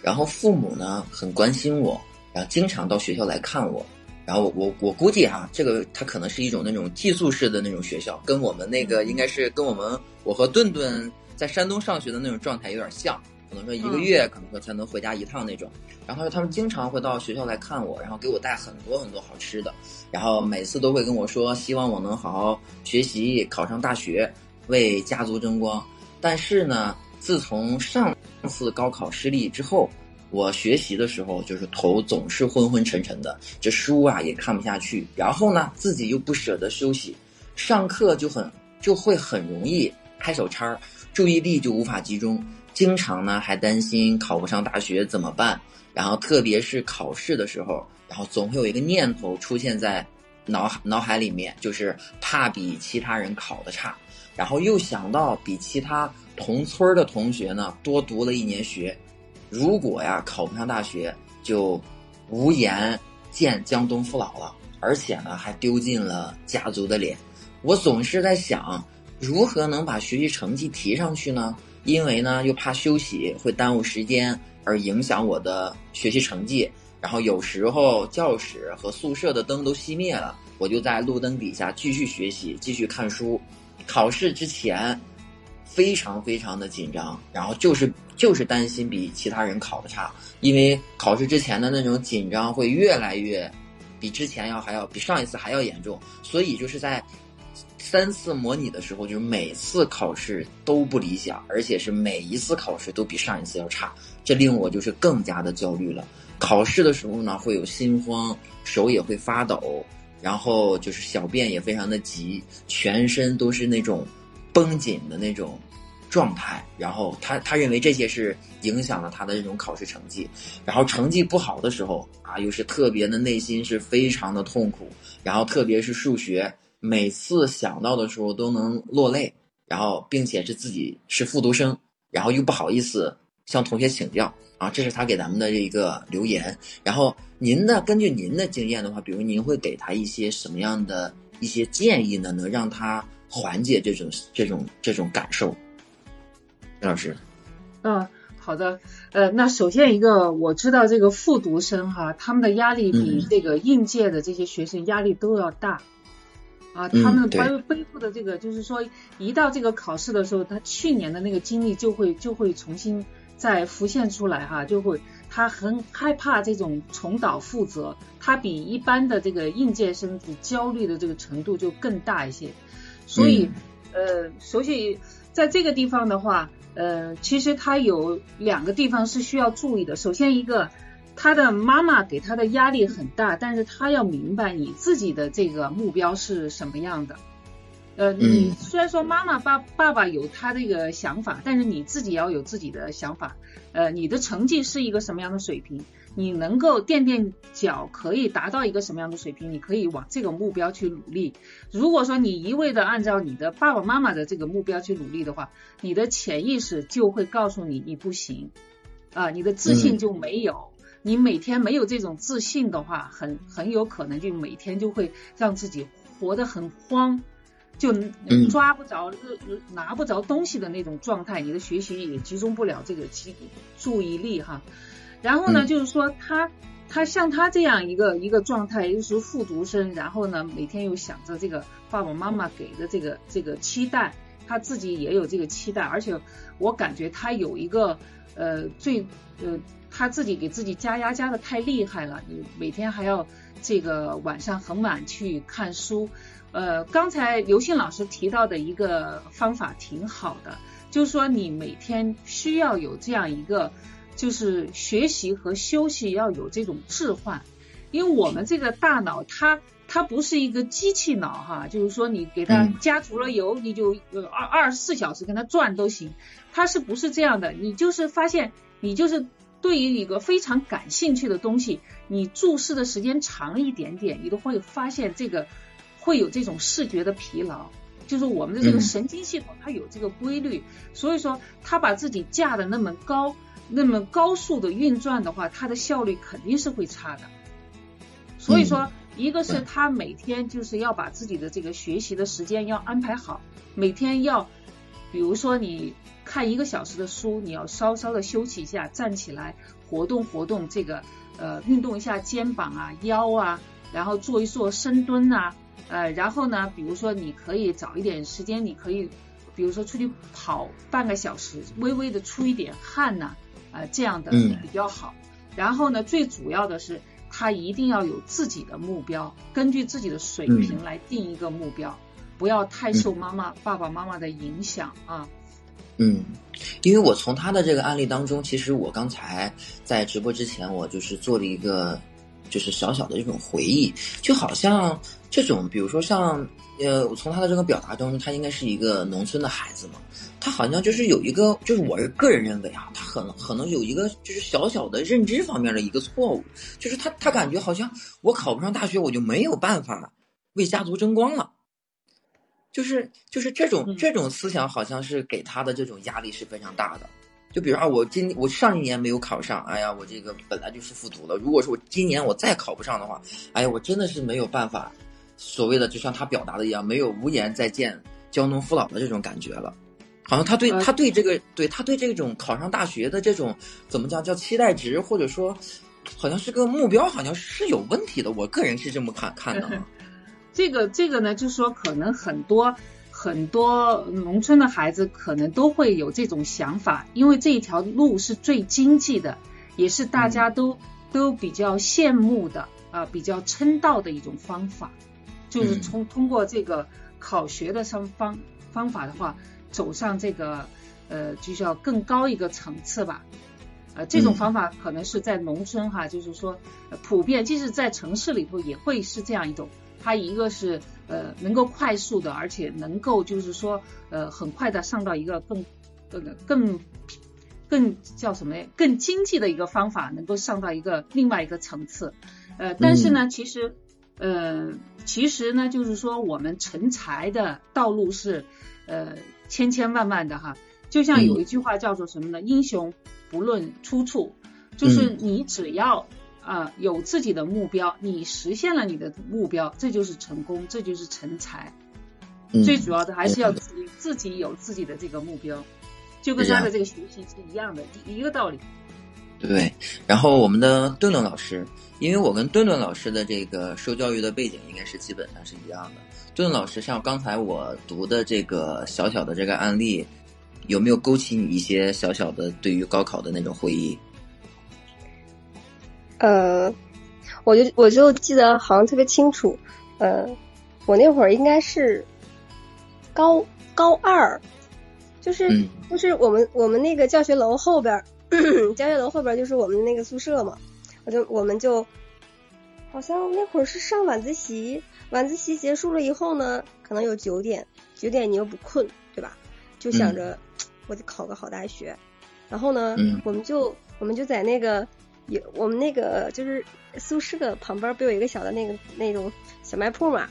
Speaker 1: 然后父母呢很关心我，然后经常到学校来看我，然后我我估计哈，这个他可能是一种那种寄宿式的那种学校，跟我们那个应该是跟我们我和顿顿在山东上学的那种状态有点像，可能说一个月可能说才能回家一趟那种。然后他说他们经常会到学校来看我，然后给我带很多很多好吃的，然后每次都会跟我说希望我能好好学习，考上大学，为家族争光。但是呢。自从上次高考失利之后，我学习的时候就是头总是昏昏沉沉的，这书啊也看不下去。然后呢，自己又不舍得休息，上课就很就会很容易开小差，注意力就无法集中，经常呢还担心考不上大学怎么办。然后特别是考试的时候，然后总会有一个念头出现在脑脑海里面，就是怕比其他人考的差，然后又想到比其他。同村的同学呢，多读了一年学，如果呀考不上大学，就无颜见江东父老了，而且呢还丢尽了家族的脸。我总是在想，如何能把学习成绩提上去呢？因为呢又怕休息会耽误时间，而影响我的学习成绩。然后有时候教室和宿舍的灯都熄灭了，我就在路灯底下继续学习，继续看书。考试之前。非常非常的紧张，然后就是就是担心比其他人考的差，因为考试之前的那种紧张会越来越，比之前要还要比上一次还要严重，所以就是在三次模拟的时候，就是每次考试都不理想，而且是每一次考试都比上一次要差，这令我就是更加的焦虑了。考试的时候呢，会有心慌，手也会发抖，然后就是小便也非常的急，全身都是那种。绷紧的那种状态，然后他他认为这些是影响了他的这种考试成绩，然后成绩不好的时候啊，又是特别的内心是非常的痛苦，然后特别是数学，每次想到的时候都能落泪，然后并且是自己是复读生，然后又不好意思向同学请教啊，这是他给咱们的这个留言。然后您的根据您的经验的话，比如您会给他一些什么样的一些建议呢？能让他。缓解这种这种这种感受，李老师。
Speaker 2: 嗯，好的。呃，那首先一个，我知道这个复读生哈，他们的压力比这个应届的这些学生压力都要大。啊，他们背背负的这个，就是说，一到这个考试的时候，他去年的那个经历就会就会重新再浮现出来哈，就会他很害怕这种重蹈覆辙，他比一般的这个应届生焦虑的这个程度就更大一些。所以，呃，所以在这个地方的话，呃，其实他有两个地方是需要注意的。首先一个，他的妈妈给他的压力很大，但是他要明白你自己的这个目标是什么样的。呃，你虽然说妈妈爸爸爸有他这个想法，但是你自己要有自己的想法。呃，你的成绩是一个什么样的水平？你能够垫垫脚，可以达到一个什么样的水平？你可以往这个目标去努力。如果说你一味的按照你的爸爸妈妈的这个目标去努力的话，你的潜意识就会告诉你你不行，啊，你的自信就没有。你每天没有这种自信的话，很很有可能就每天就会让自己活得很慌，就抓不着、拿不着东西的那种状态，你的学习也集中不了这个集注意力哈。然后呢，就是说他他像他这样一个一个状态，又是复读生，然后呢每天又想着这个爸爸妈妈给的这个这个期待，他自己也有这个期待，而且我感觉他有一个呃最呃。他自己给自己加压加的太厉害了，你每天还要这个晚上很晚去看书。呃，刚才刘信老师提到的一个方法挺好的，就是说你每天需要有这样一个，就是学习和休息要有这种置换，因为我们这个大脑它它不是一个机器脑哈，就是说你给它加足了油，你就二二十四小时跟它转都行，它是不是这样的？你就是发现你就是。对于一个非常感兴趣的东西，你注视的时间长一点点，你都会发现这个会有这种视觉的疲劳。就是我们的这个神经系统它有这个规律，所以说它把自己架的那么高，那么高速的运转的话，它的效率肯定是会差的。所以说，一个是他每天就是要把自己的这个学习的时间要安排好，每天要，比如说你。看一个小时的书，你要稍稍的休息一下，站起来活动活动这个呃运动一下肩膀啊腰啊，然后做一做深蹲啊，呃然后呢，比如说你可以找一点时间，你可以比如说出去跑半个小时，微微的出一点汗呐，呃这样的比较好。然后呢，最主要的是他一定要有自己的目标，根据自己的水平来定一个目标，不要太受妈妈爸爸妈妈的影响啊。
Speaker 1: 嗯，因为我从他的这个案例当中，其实我刚才在直播之前，我就是做了一个，就是小小的这种回忆，就好像这种，比如说像，呃，我从他的这个表达中，他应该是一个农村的孩子嘛，他好像就是有一个，就是我是个人认为啊，他可能可能有一个就是小小的认知方面的一个错误，就是他他感觉好像我考不上大学，我就没有办法为家族争光了。就是就是这种这种思想，好像是给他的这种压力是非常大的。就比如啊，我今我上一年没有考上，哎呀，我这个本来就是复读了。如果说我今年我再考不上的话，哎呀，我真的是没有办法，所谓的就像他表达的一样，没有无颜再见娇农父老的这种感觉了。好像他对他对这个对他对这种考上大学的这种怎么讲叫期待值，或者说好像是个目标，好像是有问题的。我个人是这么看看的。
Speaker 2: 这个这个呢，就是说可能很多很多农村的孩子可能都会有这种想法，因为这一条路是最经济的，也是大家都都比较羡慕的啊，比较称道的一种方法，就是从通过这个考学的上方方法的话，走上这个呃，就叫更高一个层次吧。呃，这种方法可能是在农村哈，就是说普遍，即使在城市里头也会是这样一种。它一个是呃能够快速的，而且能够就是说呃很快的上到一个更更更更叫什么呢？更经济的一个方法，能够上到一个另外一个层次。呃，但是呢，其实呃其实呢，就是说我们成才的道路是呃千千万万的哈。就像有一句话叫做什么呢？英雄不论出处，就是你只要。啊，有自己的目标，你实现了你的目标，这就是成功，这就是成才。最主要的还是要自己自己有自己的这个目标，就跟他的这个学习是一样的，一一个道理。
Speaker 1: 对，然后我们的顿顿老师，因为我跟顿顿老师的这个受教育的背景应该是基本上是一样的。顿顿老师，像刚才我读的这个小小的这个案例，有没有勾起你一些小小的对于高考的那种回忆？
Speaker 4: 呃，我就我就记得好像特别清楚，呃，我那会儿应该是高高二，就是就是我们我们那个教学楼后边，*coughs* 教学楼后边就是我们那个宿舍嘛，我就我们就好像那会儿是上晚自习，晚自习结束了以后呢，可能有九点，九点你又不困，对吧？就想着我得考个好大学，然后呢，我们就我们就在那个。有我们那个就是宿舍旁边不有一个小的那个那种小卖铺嘛？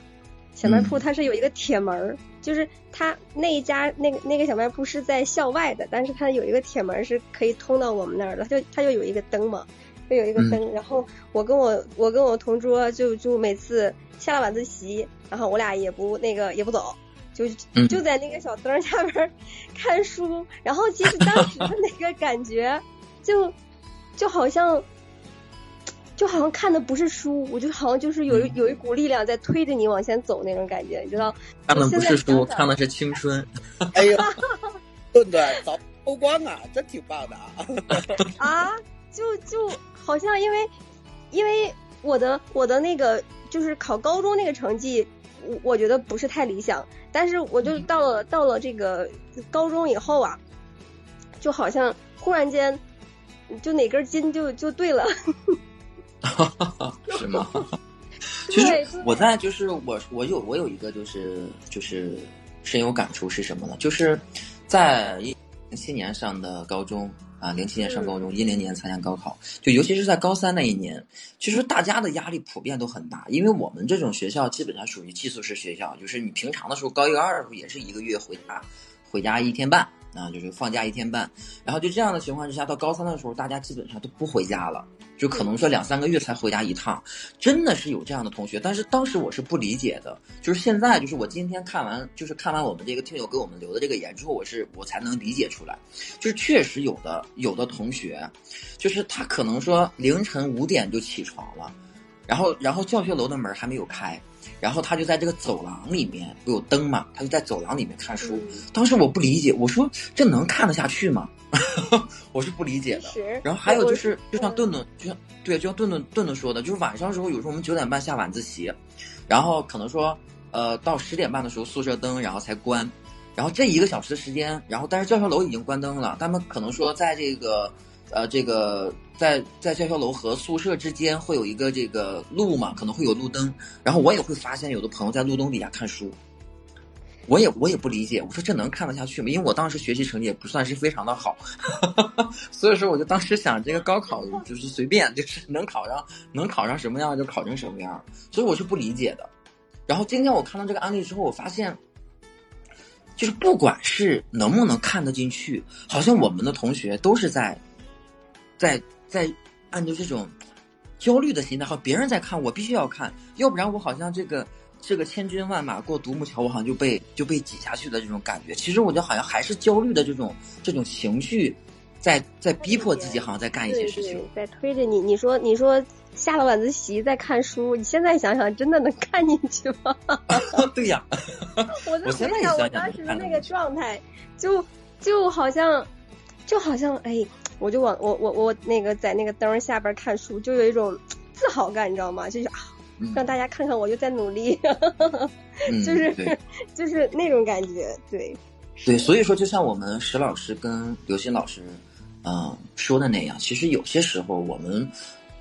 Speaker 4: 小卖铺它是有一个铁门儿，就是它那一家那个那个小卖铺是在校外的，但是它有一个铁门是可以通到我们那儿的，就它就有一个灯嘛。就有一个灯。然后我跟我我跟我同桌就就每次下了晚自习，然后我俩也不那个也不走，就就在那个小灯下边看书。然后其实当时的那个感觉，就就好像。就好像看的不是书，我就好像就是有有一股力量在推着你往前走那种感觉，你知道？
Speaker 1: 看的不是书，看的是青春。*laughs*
Speaker 3: 哎呦，对对，早偷光啊，真挺棒的
Speaker 4: 啊！*laughs* 啊，就就好像因为因为我的我的那个就是考高中那个成绩，我我觉得不是太理想，但是我就到了到了这个高中以后啊，就好像忽然间就哪根筋就就对了。*laughs*
Speaker 1: 是吗？*laughs* 其实我在就是我我有我有一个就是就是深有感触是什么呢？就是在零七年上的高中啊，零七年上高中，一零年参加高考，就尤其是在高三那一年，其实大家的压力普遍都很大，因为我们这种学校基本上属于寄宿式学校，就是你平常的时候高一高二的时候也是一个月回家回家一天半啊，就是放假一天半，然后就这样的情况之下，到高三的时候，大家基本上都不回家了。就可能说两三个月才回家一趟，真的是有这样的同学。但是当时我是不理解的，就是现在，就是我今天看完，就是看完我们这个听友给我们留的这个言之后，我是我才能理解出来，就是确实有的有的同学，就是他可能说凌晨五点就起床了，然后然后教学楼的门还没有开。然后他就在这个走廊里面不有灯嘛，他就在走廊里面看书。当时我不理解，我说这能看得下去吗？*laughs* 我是不理解的。然后还有就是，就像顿顿，就像对，就像顿顿顿顿说的，就是晚上的时候，有时候我们九点半下晚自习，然后可能说，呃，到十点半的时候宿舍灯然后才关，然后这一个小时的时间，然后但是教学楼已经关灯了，他们可能说在这个。呃，这个在在教学楼和宿舍之间会有一个这个路嘛，可能会有路灯。然后我也会发现有的朋友在路灯底下看书，我也我也不理解，我说这能看得下去吗？因为我当时学习成绩也不算是非常的好，*laughs* 所以说我就当时想，这个高考就是随便，就是能考上能考上什么样就考成什么样，所以我是不理解的。然后今天我看到这个案例之后，我发现，就是不管是能不能看得进去，好像我们的同学都是在。在在按照这种焦虑的心态，好，别人在看，我必须要看，要不然我好像这个这个千军万马过独木桥，我好像就被就被挤下去的这种感觉。其实我觉得好像还是焦虑的这种这种情绪，在在逼迫自己，好像在干一些事情，
Speaker 4: 在推着你。你说你说下了晚自习在看书，你现在想想，真的能看进去吗？*laughs* *laughs*
Speaker 1: 对呀，
Speaker 4: 我在想我当时的那个状态，就就好像就好像哎。我就往我我我那个在那个灯下边看书，就有一种自豪感，你知道吗？就是啊，让大家看看我就在努力，*laughs* 就是 *laughs* 就是那种感觉，对
Speaker 1: 对。所以说，就像我们石老师跟刘鑫老师嗯说的那样，其实有些时候我们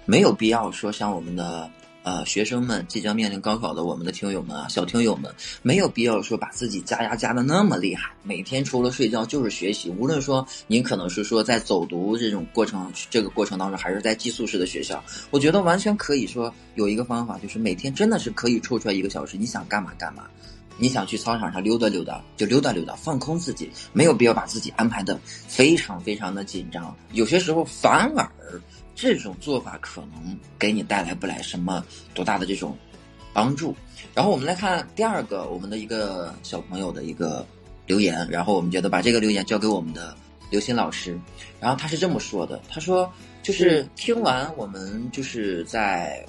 Speaker 1: 没有必要说像我们的。呃，学生们即将面临高考的我们的听友们啊，小听友们，没有必要说把自己加压加的那么厉害，每天除了睡觉就是学习。无论说您可能是说在走读这种过程，这个过程当中，还是在寄宿式的学校，我觉得完全可以说有一个方法，就是每天真的是可以抽出来一个小时，你想干嘛干嘛，你想去操场上溜达溜达就溜达溜达，放空自己，没有必要把自己安排的非常非常的紧张，有些时候反而。这种做法可能给你带来不来什么多大的这种帮助。然后我们来看第二个我们的一个小朋友的一个留言，然后我们觉得把这个留言交给我们的刘鑫老师。然后他是这么说的：“他说就是听完我们就是在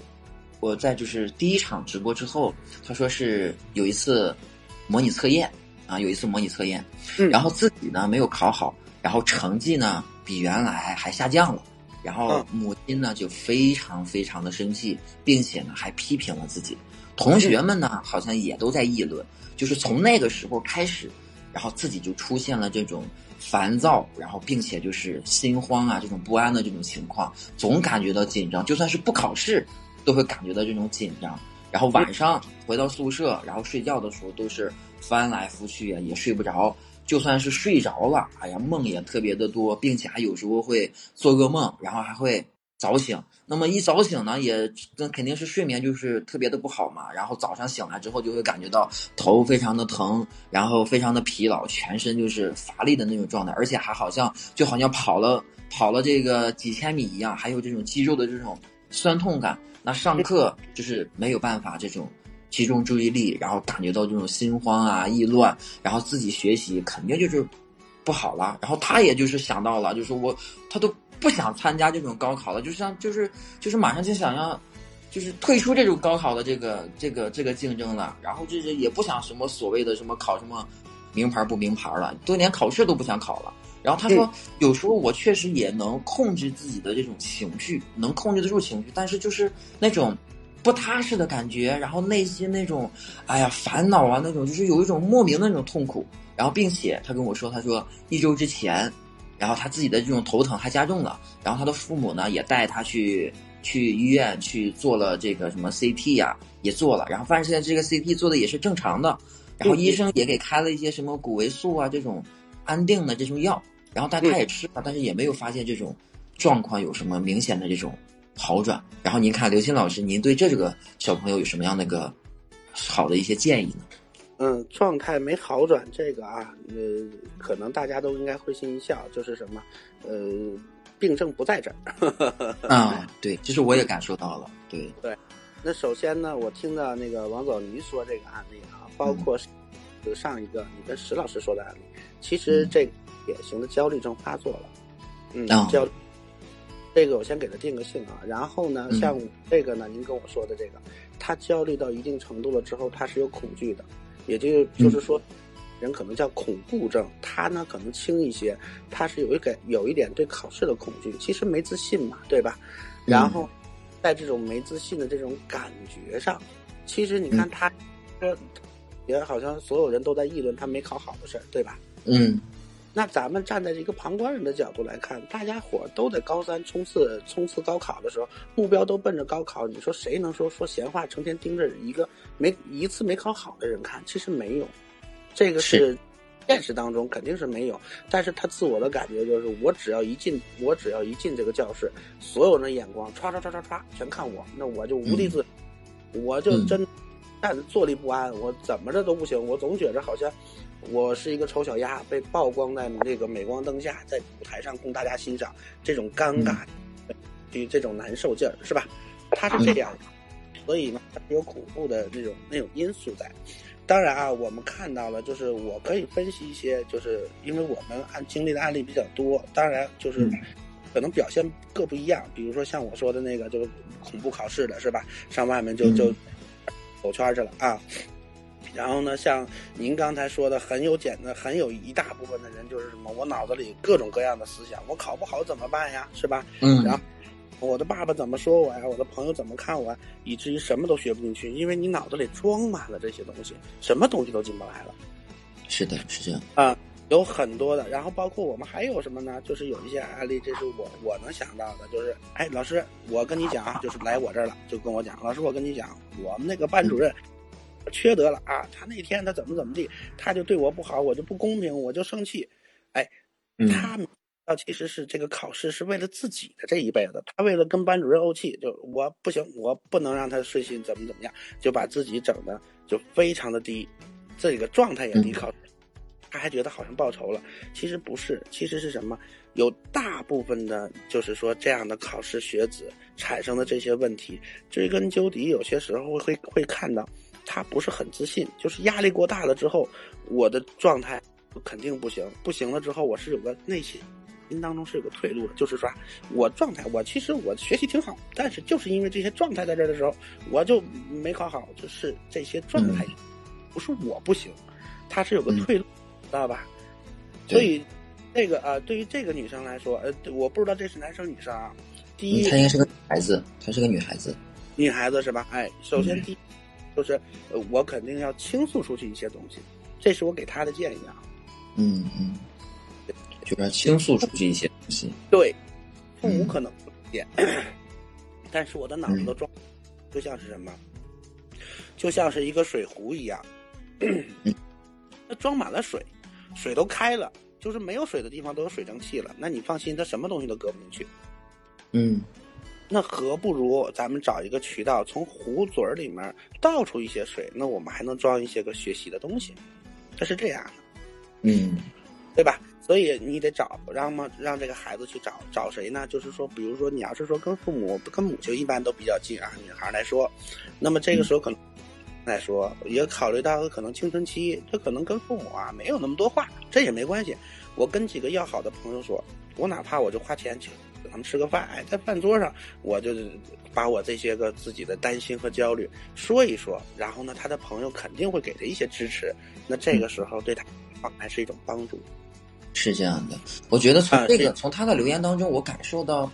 Speaker 1: 我在就是第一场直播之后，他说是有一次模拟测验啊，有一次模拟测验，然后自己呢没有考好，然后成绩呢比原来还下降了。”然后母亲呢就非常非常的生气，并且呢还批评了自己。同学们呢好像也都在议论，就是从那个时候开始，然后自己就出现了这种烦躁，然后并且就是心慌啊这种不安的这种情况，总感觉到紧张，就算是不考试都会感觉到这种紧张。然后晚上回到宿舍，然后睡觉的时候都是翻来覆去啊，也睡不着。就算是睡着了，哎呀，梦也特别的多，并且还有时候会做噩梦，然后还会早醒。那么一早醒呢，也那肯定是睡眠就是特别的不好嘛。然后早上醒来之后，就会感觉到头非常的疼，然后非常的疲劳，全身就是乏力的那种状态，而且还好像就好像跑了跑了这个几千米一样，还有这种肌肉的这种酸痛感。那上课就是没有办法这种集中注意力，然后感觉到这种心慌啊、意乱，然后自己学习肯定就是不好了。然后他也就是想到了，就是我他都不想参加这种高考了，就像就是就是马上就想要就是退出这种高考的这个这个这个竞争了，然后就是也不想什么所谓的什么考什么名牌不名牌了，都连考试都不想考了。然后他说，有时候我确实也能控制自己的这种情绪，能控制得住情绪，但是就是那种不踏实的感觉，然后内心那种，哎呀烦恼啊，那种就是有一种莫名的那种痛苦。然后并且他跟我说，他说一周之前，然后他自己的这种头疼还加重了，然后他的父母呢也带他去去医院去做了这个什么 CT 呀，也做了，然后发现现在这个 CT 做的也是正常的，然后医生也给开了一些什么谷维素啊这种安定的这种药。然后，但他也吃了，但是也没有发现这种状况有什么明显的这种好转。然后您看，刘鑫老师，您对这个小朋友有什么样的个好的一些建议呢？
Speaker 3: 嗯，状态没好转，这个啊，呃，可能大家都应该会心一笑，就是什么，呃，病症不在这儿。*laughs*
Speaker 1: 啊，对，其实我也感受到了，对
Speaker 3: 对。那首先呢，我听到那个王总您说这个案例啊，包括就上一个你跟石老师说的案例，其实这。典型的焦虑症发作了，嗯，焦，这个我先给他定个性啊。然后呢，像这个呢，您跟我说的这个，他焦虑到一定程度了之后，他是有恐惧的，也就就是说，人可能叫恐怖症，他呢可能轻一些，他是有一个有一点对考试的恐惧，其实没自信嘛，对吧？然后在这种没自信的这种感觉上，其实你看他，也好像所有人都在议论他没考好的事儿，对吧？
Speaker 1: 嗯。
Speaker 3: 那咱们站在一个旁观人的角度来看，大家伙都在高三冲刺冲刺高考的时候，目标都奔着高考。你说谁能说说闲话，成天盯着一个没一次没考好的人看？其实没有，这个是现实当中肯定是没有。但是他自我的感觉就是，我只要一进，我只要一进这个教室，所有人的眼光唰唰唰唰唰全看我，那我就无地自，我就真站着坐立不安，我怎么着都不行，我总觉着好像。我是一个丑小鸭，被曝光在那个镁光灯下，在舞台上供大家欣赏，这种尴尬，与这种难受劲儿，是吧？他是这样，所以呢，有恐怖的那种那种因素在。当然啊，我们看到了，就是我可以分析一些，就是因为我们案经历的案例比较多，当然就是可能表现各不一样。比如说像我说的那个，就是恐怖考试的，是吧？上外面就就走圈去了啊。然后呢，像您刚才说的，很有简单，很有一大部分的人就是什么，我脑子里各种各样的思想，我考不好怎么办呀，是吧？
Speaker 1: 嗯。
Speaker 3: 然后我的爸爸怎么说我呀？我的朋友怎么看我？以至于什么都学不进去，因为你脑子里装满了这些东西，什么东西都进不来了。
Speaker 1: 是的，是这样。
Speaker 3: 啊，有很多的。然后包括我们还有什么呢？就是有一些案例，这是我我能想到的，就是哎，老师，我跟你讲，就是来我这儿了，就跟我讲，老师，我跟你讲，我们那个班主任。缺德了啊！他那天他怎么怎么地，他就对我不好，我就不公平，我就生气。哎，他到其实是这个考试是为了自己的这一辈子，他为了跟班主任怄气，就我不行，我不能让他顺心，怎么怎么样，就把自己整的就非常的低，这个状态也低。考他还觉得好像报仇了，其实不是，其实是什么？有大部分的，就是说这样的考试学子产生的这些问题，追根究底，有些时候会会看到。他不是很自信，就是压力过大了之后，我的状态肯定不行，不行了之后，我是有个内心心当中是有个退路的，就是说，我状态，我其实我学习挺好，但是就是因为这些状态在这儿的时候，我就没考好，就是这些状态，不是我不行，他是有个退路，知道吧？所以，这个啊，对于这个女生来说，呃，我不知道这是男生女生啊。第一，
Speaker 1: 她应该是个孩子，她是个女孩子，
Speaker 3: 女孩子是吧？哎，首先第。就是，呃，我肯定要倾诉出去一些东西，这是我给他的建议啊。
Speaker 1: 嗯嗯，就是倾诉出去一些东西。
Speaker 3: 对，父母可能不理解，*coughs* 但是我的脑子都装，就像是什么，就像是一个水壶一样，*coughs* 它装满了水，水都开了，就是没有水的地方都有水蒸气了。那你放心，它什么东西都搁不进去。
Speaker 1: 嗯。
Speaker 3: 那何不如咱们找一个渠道，从壶嘴里面倒出一些水，那我们还能装一些个学习的东西，它是这样的，
Speaker 1: 嗯，
Speaker 3: 对吧？所以你得找让嘛让这个孩子去找找谁呢？就是说，比如说你要是说跟父母跟母亲一般都比较近啊，女孩来说，那么这个时候可能来说也考虑到可能青春期，这可能跟父母啊没有那么多话，这也没关系。我跟几个要好的朋友说，我哪怕我就花钱请他们吃个饭，哎，在饭桌上我就把我这些个自己的担心和焦虑说一说，然后呢，他的朋友肯定会给他一些支持，那这个时候对他还是一种帮助。
Speaker 1: 是这样的，我觉得从这个从他的留言当中，我感受到，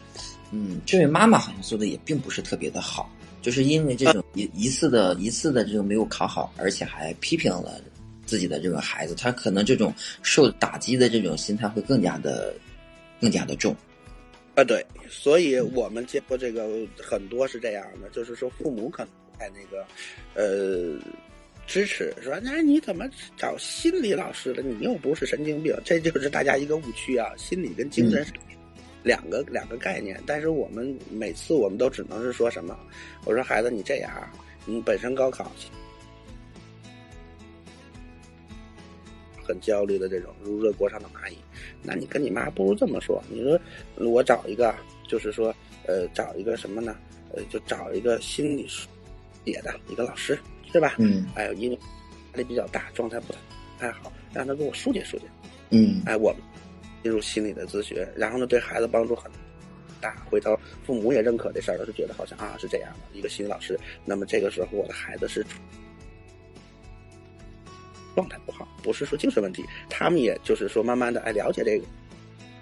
Speaker 1: 嗯，这位妈妈好像做的也并不是特别的好，就是因为这种一一次的一次的这种没有考好，而且还批评了自己的这个孩子，他可能这种受打击的这种心态会更加的更加的重。
Speaker 3: 啊，对，所以我们接过这个很多是这样的，就是说父母可能在那个，呃。支持说，那你怎么找心理老师了？你又不是神经病，这就是大家一个误区啊！心理跟精神是两个两个概念。但是我们每次我们都只能是说什么？我说孩子，你这样，你本身高考很焦虑的这种如热锅上的蚂蚁，那你跟你妈不如这么说，你说我找一个，就是说，呃，找一个什么呢？呃，就找一个心理写的一个老师。是吧？
Speaker 1: 嗯，
Speaker 3: 哎，因为压力比较大，状态不太好，让他给我疏解疏解。
Speaker 1: 嗯，
Speaker 3: 哎，我们进入心理的咨询，然后呢，对孩子帮助很大。回头父母也认可这事儿了，是觉得好像啊是这样的一个心理老师。那么这个时候，我的孩子是状态不好，不是说精神问题。他们也就是说，慢慢的哎了解这个。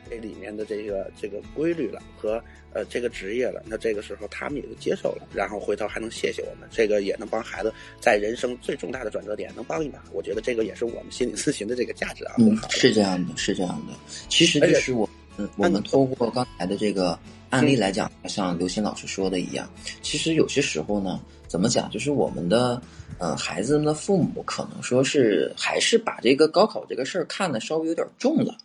Speaker 3: 这里面的这个这个规律了和呃这个职业了，那这个时候他们也就接受了，然后回头还能谢谢我们，这个也能帮孩子在人生最重大的转折点能帮一把。我觉得这个也是我们心理咨询的这个价值啊。
Speaker 1: 嗯，是这样的，是这样的。其实就是我，嗯，我们通过刚才的这个案例来讲，像刘鑫老师说的一样，其实有些时候呢，怎么讲，就是我们的嗯孩子们的父母可能说是还是把这个高考这个事儿看的稍微有点重了。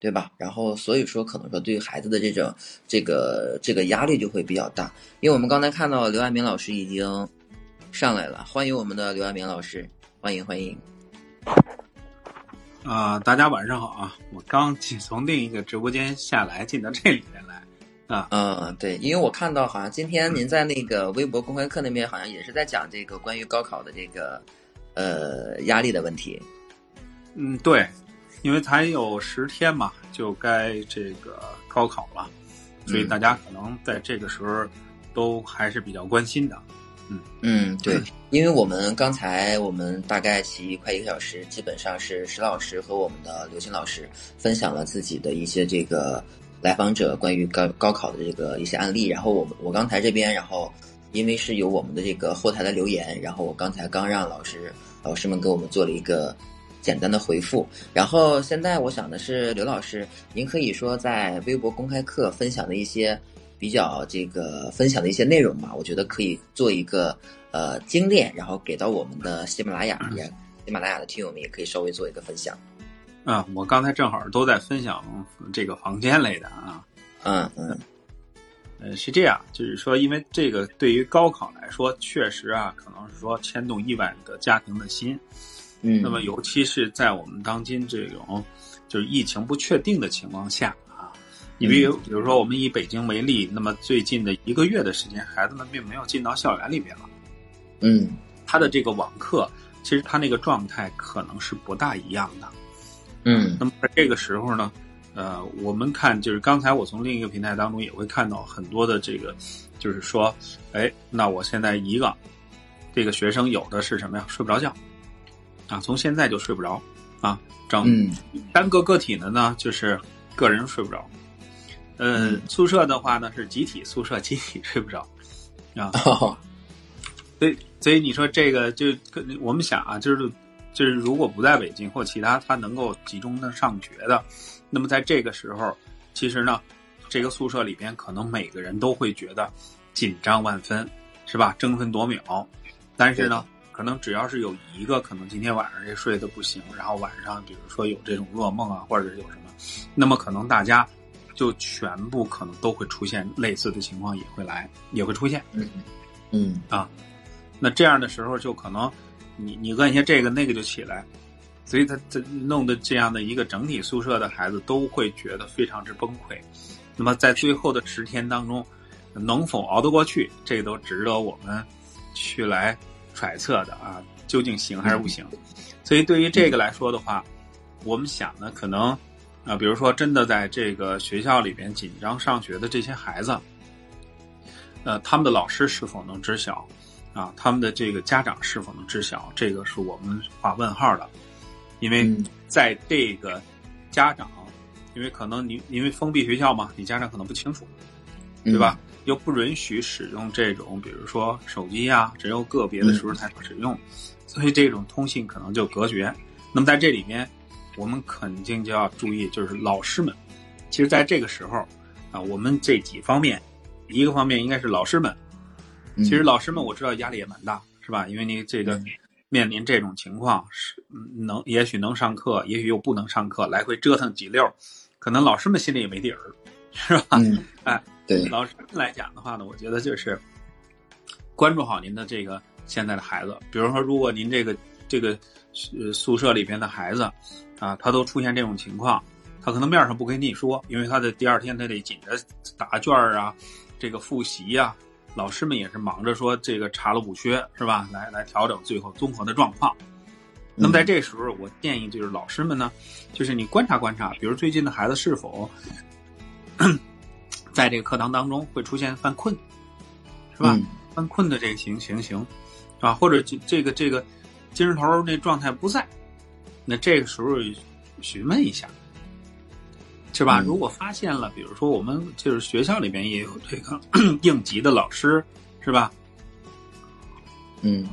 Speaker 1: 对吧？然后所以说，可能说对孩子的这种这个这个压力就会比较大。因为我们刚才看到刘爱明老师已经上来了，欢迎我们的刘爱明老师，欢迎欢迎。
Speaker 5: 啊，大家晚上好啊！我刚从另一个直播间下来，进到这里啊。
Speaker 1: 嗯，对，因为我看到好像今天您在那个微博公开课那边，好像也是在讲这个关于高考的这个呃压力的问题。
Speaker 5: 嗯，对。因为才有十天嘛，就该这个高考了，所以大家可能在这个时候都还是比较关心的。
Speaker 1: 嗯嗯，对，因为我们刚才我们大概骑快一个小时，基本上是石老师和我们的刘星老师分享了自己的一些这个来访者关于高高考的这个一些案例。然后我我刚才这边，然后因为是有我们的这个后台的留言，然后我刚才刚让老师老师们给我们做了一个。简单的回复，然后现在我想的是，刘老师，您可以说在微博公开课分享的一些比较这个分享的一些内容嘛？我觉得可以做一个呃精炼，然后给到我们的喜马拉雅也喜马拉雅的听友们也可以稍微做一个分享。
Speaker 5: 啊，我刚才正好都在分享这个房间类的啊，
Speaker 1: 嗯嗯，
Speaker 5: 呃是这样，就是说，因为这个对于高考来说，确实啊，可能是说牵动亿万个家庭的心。
Speaker 1: 嗯，
Speaker 5: 那么尤其是在我们当今这种就是疫情不确定的情况下啊，你比如比如说我们以北京为例，那么最近的一个月的时间，孩子们并没有进到校园里面了。
Speaker 1: 嗯，
Speaker 5: 他的这个网课，其实他那个状态可能是不大一样的。
Speaker 1: 嗯，
Speaker 5: 那么在这个时候呢，呃，我们看就是刚才我从另一个平台当中也会看到很多的这个，就是说，哎，那我现在一个这个学生有的是什么呀？睡不着觉。啊，从现在就睡不着，啊，整单个个体的呢，就是个人睡不着，呃，宿舍的话呢是集体宿舍，集体睡不着，啊，*laughs* 所以所以你说这个就我们想啊，就是就是如果不在北京或其他他能够集中的上学的，那么在这个时候，其实呢，这个宿舍里边可能每个人都会觉得紧张万分，是吧？争分夺秒，但是呢。可能只要是有一个可能今天晚上这睡得不行，然后晚上比如说有这种噩梦啊，或者是有什么，那么可能大家就全部可能都会出现类似的情况，也会来，也会出现。
Speaker 1: 嗯嗯
Speaker 5: 啊，那这样的时候就可能你你问一下这个那个就起来，所以他这弄的这样的一个整体宿舍的孩子都会觉得非常之崩溃。那么在最后的十天当中，能否熬得过去，这都值得我们去来揣测的啊，究竟行还是不行？所以对于这个来说的话，我们想呢，可能啊，比如说真的在这个学校里边紧张上学的这些孩子，呃，他们的老师是否能知晓？啊，他们的这个家长是否能知晓？这个是我们画问号的。因为在这个家长，因为可能你因为封闭学校嘛，你家长可能不清楚，对吧？又不允许使用这种，比如说手机啊，只有个别的时候才可使用，所以这种通信可能就隔绝。那么在这里面，我们肯定就要注意，就是老师们，其实在这个时候啊，我们这几方面，一个方面应该是老师们，其实老师们我知道压力也蛮大，是吧？因为你这个。面临这种情况是能，也许能上课，也许又不能上课，来回折腾几溜，可能老师们心里也没底儿，是吧？哎，
Speaker 1: 对，*laughs*
Speaker 5: 老师来讲的话呢，我觉得就是关注好您的这个现在的孩子，比如说，如果您这个这个呃宿舍里边的孩子啊，他都出现这种情况，他可能面上不跟你说，因为他的第二天他得紧着答卷啊，这个复习呀。老师们也是忙着说这个查漏补缺是吧？来来调整最后综合的状况。那么在这时候，我建议就是老师们呢，就是你观察观察，比如最近的孩子是否在这个课堂当中会出现犯困，是吧？犯困的这个情情形啊，或者这个这个精神头那状态不在，那这个时候询问一下。是吧？如果发现了，比如说我们就是学校里边也有这个 *clears throat* 应急的老师，是吧？
Speaker 1: 嗯，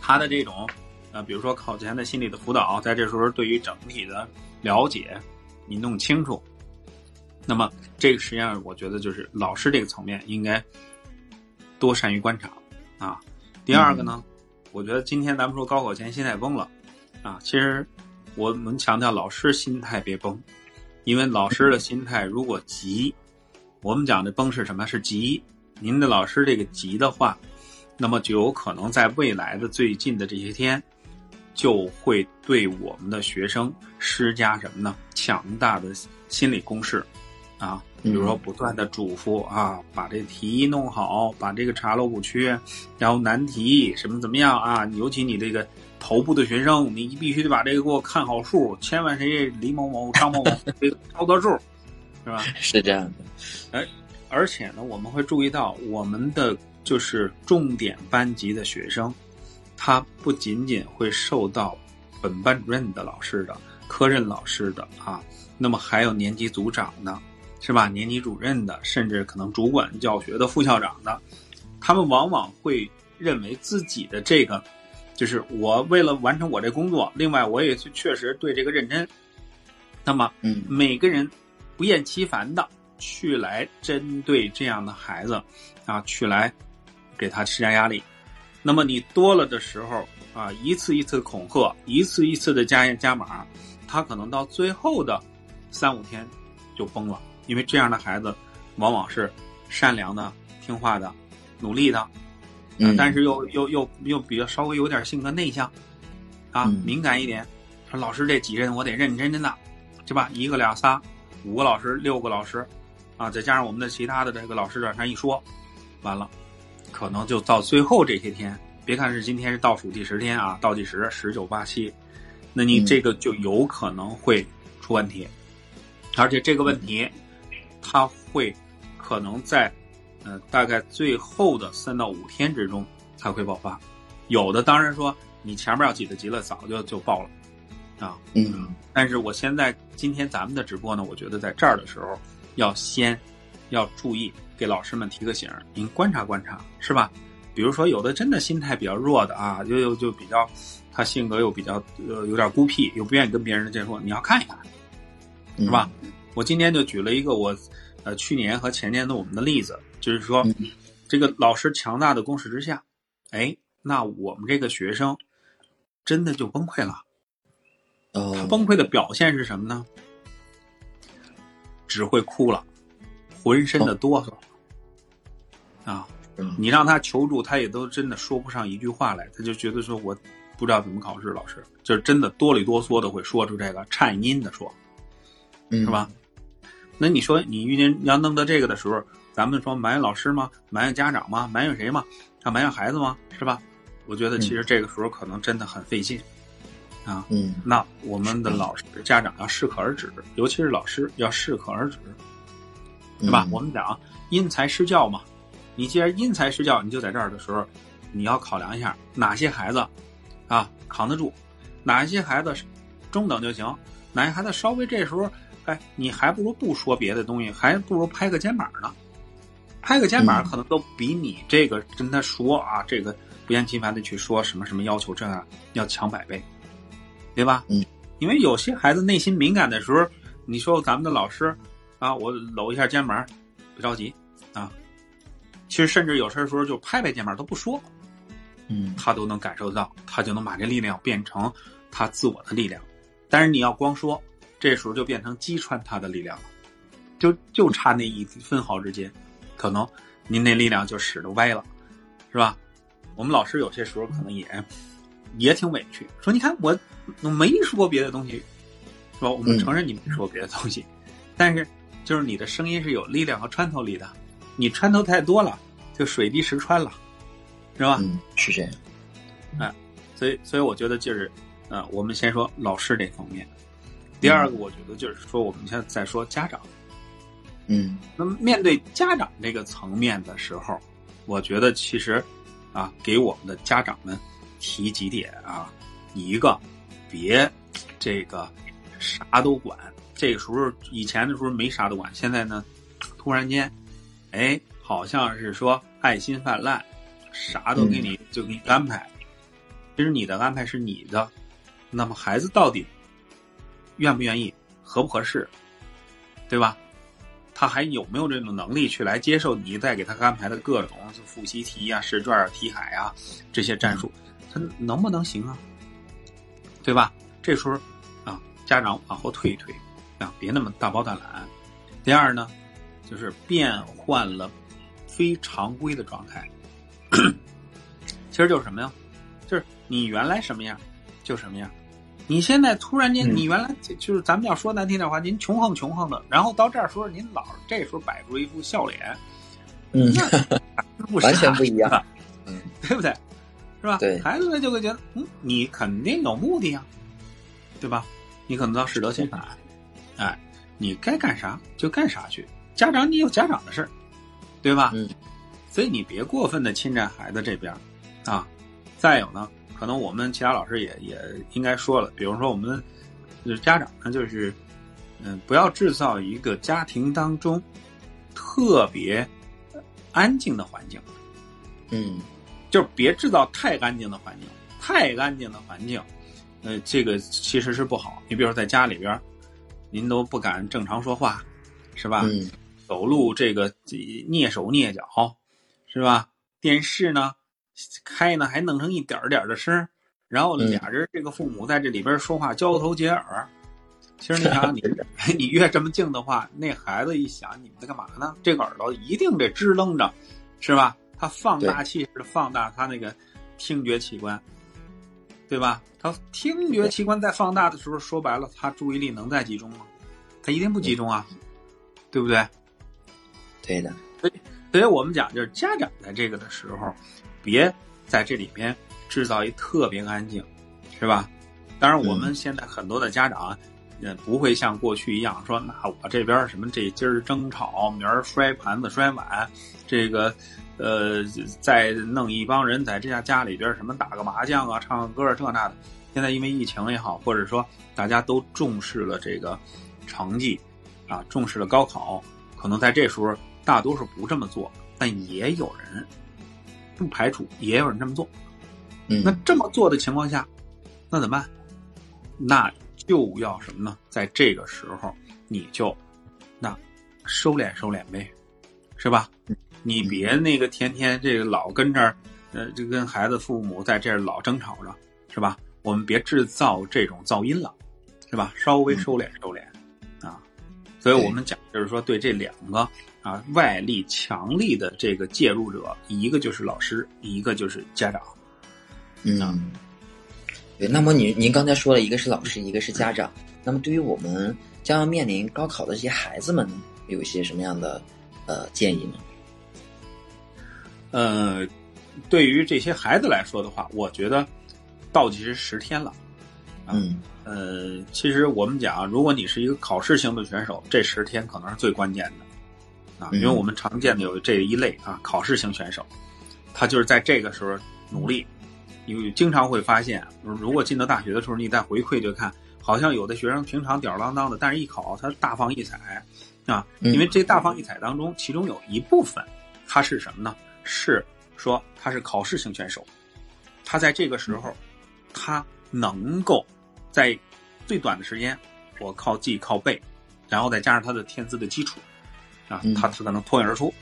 Speaker 5: 他的这种呃，比如说考前的心理的辅导，在这时候对于整体的了解你弄清楚，那么这个实际上我觉得就是老师这个层面应该多善于观察啊。第二个呢，我觉得今天咱们说高考前心态崩了啊，其实我们强调老师心态别崩。因为老师的心态如果急，我们讲的崩是什么？是急。您的老师这个急的话，那么就有可能在未来的最近的这些天，就会对我们的学生施加什么呢？强大的心理攻势，啊，比如说不断的嘱咐啊，把这题弄好，把这个查漏补缺，然后难题什么怎么样啊？尤其你这个。头部的学生，你必须得把这个给我看好数，千万谁李某某、张某某 *laughs* 这个抄得住，是吧？
Speaker 1: 是这样的。
Speaker 5: 哎，而且呢，我们会注意到，我们的就是重点班级的学生，他不仅仅会受到本班主任的老师的、科任老师的啊，那么还有年级组长的，是吧？年级主任的，甚至可能主管教学的副校长的，他们往往会认为自己的这个。就是我为了完成我这工作，另外我也确实对这个认真。那么，
Speaker 1: 嗯，
Speaker 5: 每个人不厌其烦的去来针对这样的孩子啊，去来给他施加压力。那么你多了的时候啊，一次一次恐吓，一次一次的加加码，他可能到最后的三五天就崩了。因为这样的孩子往往是善良的、听话的、努力的。
Speaker 1: 嗯，
Speaker 5: 但是又又又又比较稍微有点性格内向，啊，敏感一点。说老师这几任我得认认真真的，是吧？一个俩仨，五个老师，六个老师，啊，再加上我们的其他的这个老师往上一说，完了，可能就到最后这些天，别看是今天是倒数第十天啊，倒计时十九八七，那你这个就有可能会出问题，而且这个问题，它会可能在。呃，大概最后的三到五天之中才会爆发，有的当然说你前面要挤得急了，早就就爆了，啊，
Speaker 1: 嗯，
Speaker 5: 但是我现在今天咱们的直播呢，我觉得在这儿的时候要先要注意给老师们提个醒，您观察观察是吧？比如说有的真的心态比较弱的啊，又又就比较他性格又比较呃有点孤僻，又不愿意跟别人接触，你要看一看，是吧？我今天就举了一个我呃去年和前年的我们的例子。就是说，这个老师强大的攻势之下，哎，那我们这个学生真的就崩溃了。他崩溃的表现是什么呢？只会哭了，浑身的哆嗦。啊，你让他求助，他也都真的说不上一句话来。他就觉得说我不知道怎么考试，老师就是真的哆里哆嗦的会说出这个颤音的说，是吧？那你说你遇见要弄到这个的时候，咱们说埋怨老师吗？埋怨家长吗？埋怨谁吗？啊，埋怨孩子吗？是吧？我觉得其实这个时候可能真的很费劲，啊，
Speaker 1: 嗯，
Speaker 5: 那我们的老师、家长要适可而止，尤其是老师要适可而止，对吧？我们讲因材施教嘛，你既然因材施教，你就在这儿的时候，你要考量一下哪些孩子啊扛得住，哪些孩子中等就行，哪些孩子稍微这时候，哎，你还不如不说别的东西，还不如拍个肩膀呢，拍个肩膀可能都比你这个跟他说啊这个。不厌其烦的去说什么什么要求，这样要强百倍，对吧？
Speaker 1: 嗯，
Speaker 5: 因为有些孩子内心敏感的时候，你说咱们的老师啊，我搂一下肩膀，别着急啊。其实甚至有些时候就拍拍肩膀都不说，
Speaker 1: 嗯，
Speaker 5: 他都能感受到，他就能把这力量变成他自我的力量。但是你要光说，这时候就变成击穿他的力量了，就就差那一分毫之间，可能您那力量就使得歪了，是吧？我们老师有些时候可能也也挺委屈，说你看我我没说别的东西，是吧？我们承认你没说别的东西，但是就是你的声音是有力量和穿透力的，你穿透太多了，就水滴石穿了，是吧？
Speaker 1: 嗯，是这样。
Speaker 5: 哎，所以所以我觉得就是，呃，我们先说老师这方面，第二个我觉得就是说我们现在在说家长，
Speaker 1: 嗯，
Speaker 5: 那么面对家长这个层面的时候，我觉得其实。啊，给我们的家长们提几点啊，一个，别这个啥都管。这个时候以前的时候没啥都管，现在呢，突然间，哎，好像是说爱心泛滥，啥都给你就给你安排。其实你的安排是你的，那么孩子到底愿不愿意，合不合适，对吧？他还有没有这种能力去来接受你再给他安排的各种复习题啊、试卷啊、题海啊这些战术，他能不能行啊？对吧？这时候啊，家长往后退一退啊，别那么大包大揽。第二呢，就是变换了非常规的状态，*clears throat* 其实就是什么呀？就是你原来什么样就什么样。你现在突然间，你原来就是咱们要说难听点话，您穷横穷横的，然后到这儿说您老这时候摆出一副笑脸，
Speaker 1: 嗯，*laughs* 完全不一样，
Speaker 5: 嗯，对不对？是吧？
Speaker 1: 对，
Speaker 5: 孩子们就会觉得，嗯，你肯定有目的啊，对吧？你可能到适得其反，哎，你该干啥就干啥去，家长你有家长的事儿，对吧？
Speaker 1: 嗯，
Speaker 5: 所以你别过分的侵占孩子这边，啊，再有呢。可能我们其他老师也也应该说了，比如说我们就是家长呢，就是嗯，不要制造一个家庭当中特别安静的环境，
Speaker 1: 嗯，
Speaker 5: 就是别制造太干净的环境，太干净的环境，呃，这个其实是不好。你比如说在家里边，您都不敢正常说话，是吧？
Speaker 1: 嗯，
Speaker 5: 走路这个蹑手蹑脚，是吧？电视呢？开呢还弄成一点点的声然后俩人这个父母在这里边说话交头接耳。其实你想你 *laughs* 你越这么静的话，那孩子一想你们在干嘛呢？这个耳朵一定得支棱着，是吧？他放大器似的放大他那个听觉器官，对吧？他听觉器官在放大的时候，说白了，他注意力能在集中吗？他一定不集中啊，对不对？
Speaker 1: 对的。
Speaker 5: 所以，所以我们讲就是家长在这个的时候。别在这里边制造一特别安静，是吧？当然，我们现在很多的家长，嗯，不会像过去一样说，那我这边什么这今儿争吵，明儿摔盘子摔碗，这个，呃，再弄一帮人在这家家里边什么打个麻将啊，唱个歌这那的。现在因为疫情也好，或者说大家都重视了这个成绩，啊，重视了高考，可能在这时候大多数不这么做，但也有人。不排除也有人这么做，
Speaker 1: 嗯，
Speaker 5: 那这么做的情况下，那怎么办？那就要什么呢？在这个时候，你就那收敛收敛呗，是吧？你别那个天天这个老跟这儿，呃，就跟孩子父母在这儿老争吵着，是吧？我们别制造这种噪音了，是吧？稍微收敛收敛啊。所以我们讲就是说，对这两个。啊，外力强力的这个介入者，一个就是老师，一个就是家长。
Speaker 1: 嗯，对，那么您您刚才说了一个是老师，一个是家长，那么对于我们将要面临高考的这些孩子们，有一些什么样的呃建议呢？
Speaker 5: 呃，对于这些孩子来说的话，我觉得倒计时十天了。
Speaker 1: 嗯，
Speaker 5: 呃，其实我们讲，如果你是一个考试型的选手，这十天可能是最关键的啊，因为我们常见的有这一类啊，考试型选手，他就是在这个时候努力。因为经常会发现，如果进到大学的时候，你再回馈就看，好像有的学生平常吊儿郎当的，但是一考他大放异彩啊。因为这大放异彩当中，其中有一部分他是什么呢？是说他是考试型选手，他在这个时候，他能够在最短的时间，我靠记靠背，然后再加上他的天资的基础啊，他他可能脱颖而出，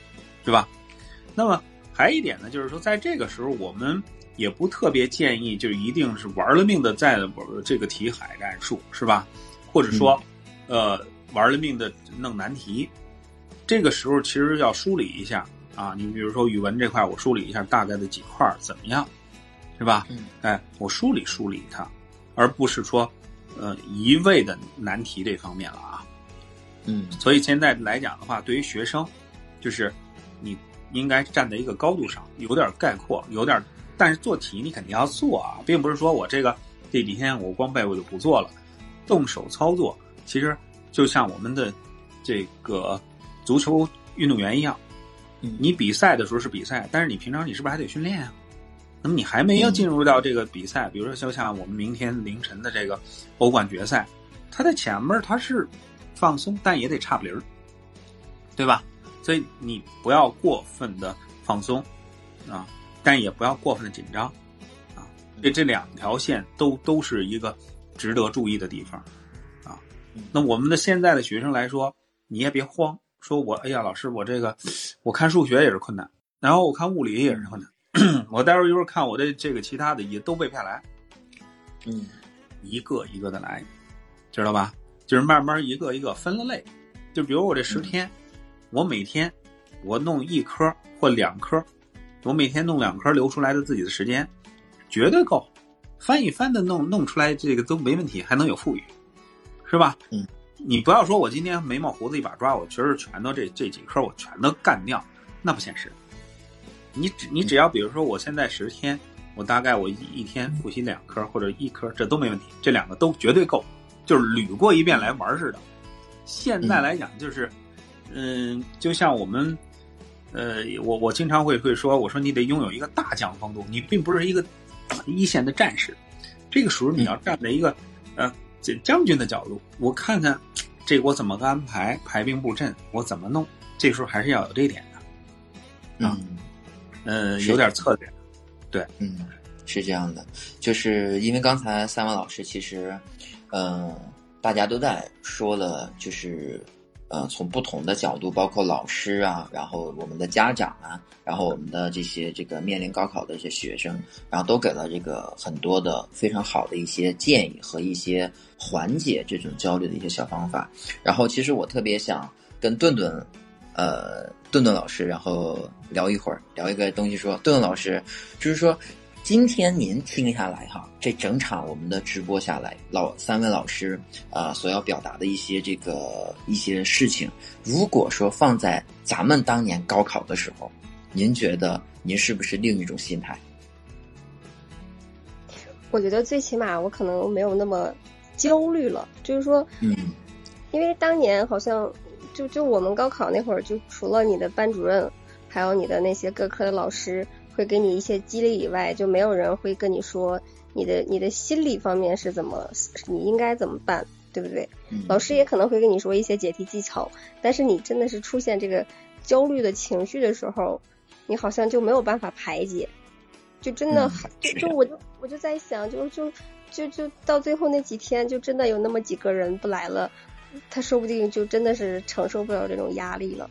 Speaker 5: 对吧？那么还有一点呢，就是说在这个时候我们。也不特别建议，就一定是玩了命的在这个题海战术，是吧？或者说，呃，玩了命的弄难题。这个时候其实要梳理一下啊，你比如说语文这块，我梳理一下大概的几块怎么样，是吧？哎，我梳理梳理它，而不是说，呃，一味的难题这方面了啊。
Speaker 1: 嗯，
Speaker 5: 所以现在来讲的话，对于学生，就是你应该站在一个高度上，有点概括，有点。但是做题你肯定要做啊，并不是说我这个这几天我光背我就不做了，动手操作，其实就像我们的这个足球运动员一样，你比赛的时候是比赛，但是你平常你是不是还得训练啊？那么你还没有进入到这个比赛，比如说就像我们明天凌晨的这个欧冠决赛，它在前面它是放松，但也得差不离儿，对吧？所以你不要过分的放松啊。但也不要过分的紧张，啊，这这两条线都都是一个值得注意的地方，啊，那我们的现在的学生来说，你也别慌，说我哎呀，老师我这个我看数学也是困难，然后我看物理也是困难，*clears throat* 我待会儿一会儿看我的这个其他的也都背不下来，
Speaker 1: 嗯，
Speaker 5: 一个一个的来，知道吧？就是慢慢一个一个分了类，就比如我这十天，我每天我弄一科或两科。我每天弄两科留出来的自己的时间，绝对够，翻一翻的弄弄出来这个都没问题，还能有富裕，是吧？
Speaker 1: 嗯，
Speaker 5: 你不要说我今天眉毛胡子一把抓，我确实全都这这几科我全都干掉，那不现实。你只你只要比如说我现在十天，我大概我一天复习两科或者一科，这都没问题，这两个都绝对够，就是捋过一遍来玩似的。现在来讲就是，嗯，就像我们。呃，我我经常会会说，我说你得拥有一个大将风度，你并不是一个 *clears throat* 一线的战士，这个时候你要站在一个呃这将军的角度，我看看这我怎么个安排排兵布阵，我怎么弄，这时候还是要有这一点的，啊，嗯，有点策略，对，
Speaker 1: 嗯，是这样的，就是因为刚才三位老师其实，嗯，大家都在说了，就是。呃，从不同的角度，包括老师啊，然后我们的家长啊，然后我们的这些这个面临高考的一些学生，然后都给了这个很多的非常好的一些建议和一些缓解这种焦虑的一些小方法。然后，其实我特别想跟顿顿，呃，顿顿老师，然后聊一会儿，聊一个东西，说顿顿老师，就是说。今天您听下来哈，这整场我们的直播下来，老三位老师啊所要表达的一些这个一些事情，如果说放在咱们当年高考的时候，您觉得您是不是另一种心态？
Speaker 4: 我觉得最起码我可能没有那么焦虑了，就是说，
Speaker 1: 嗯，
Speaker 4: 因为当年好像就就我们高考那会儿，就除了你的班主任，还有你的那些各科的老师。会给你一些激励以外，就没有人会跟你说你的你的心理方面是怎么，你应该怎么办，对不对？老师也可能会跟你说一些解题技巧，但是你真的是出现这个焦虑的情绪的时候，你好像就没有办法排解，就真的就就我就我就在想，就就就就到最后那几天，就真的有那么几个人不来了，他说不定就真的是承受不了这种压力了，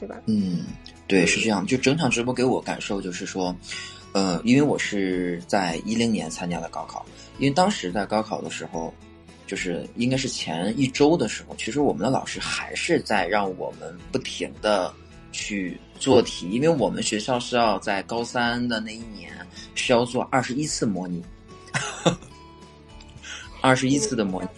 Speaker 4: 对吧？
Speaker 1: 嗯。对，是这样。就整场直播给我感受就是说，呃，因为我是在一零年参加的高考，因为当时在高考的时候，就是应该是前一周的时候，其实我们的老师还是在让我们不停的去做题，因为我们学校是要在高三的那一年是要做二十一次模拟，*laughs* 二十一次的模拟。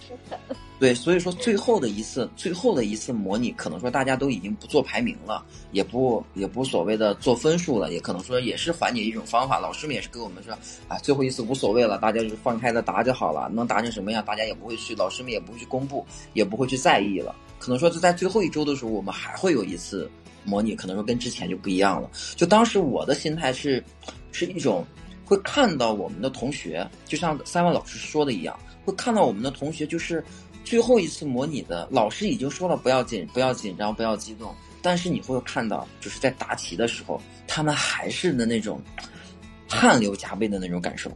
Speaker 1: 对，所以说最后的一次，最后的一次模拟，可能说大家都已经不做排名了，也不也不所谓的做分数了，也可能说也是缓解一种方法。老师们也是给我们说，啊，最后一次无所谓了，大家就放开的答就好了，能答成什么样，大家也不会去，老师们也不会去公布，也不会去在意了。可能说就在最后一周的时候，我们还会有一次模拟，可能说跟之前就不一样了。就当时我的心态是，是一种会看到我们的同学，就像三位老师说的一样，会看到我们的同学就是。最后一次模拟的老师已经说了不要紧，不要紧张，不要激动。但是你会看到，就是在答题的时候，他们还是的那种汗流浃背的那种感受，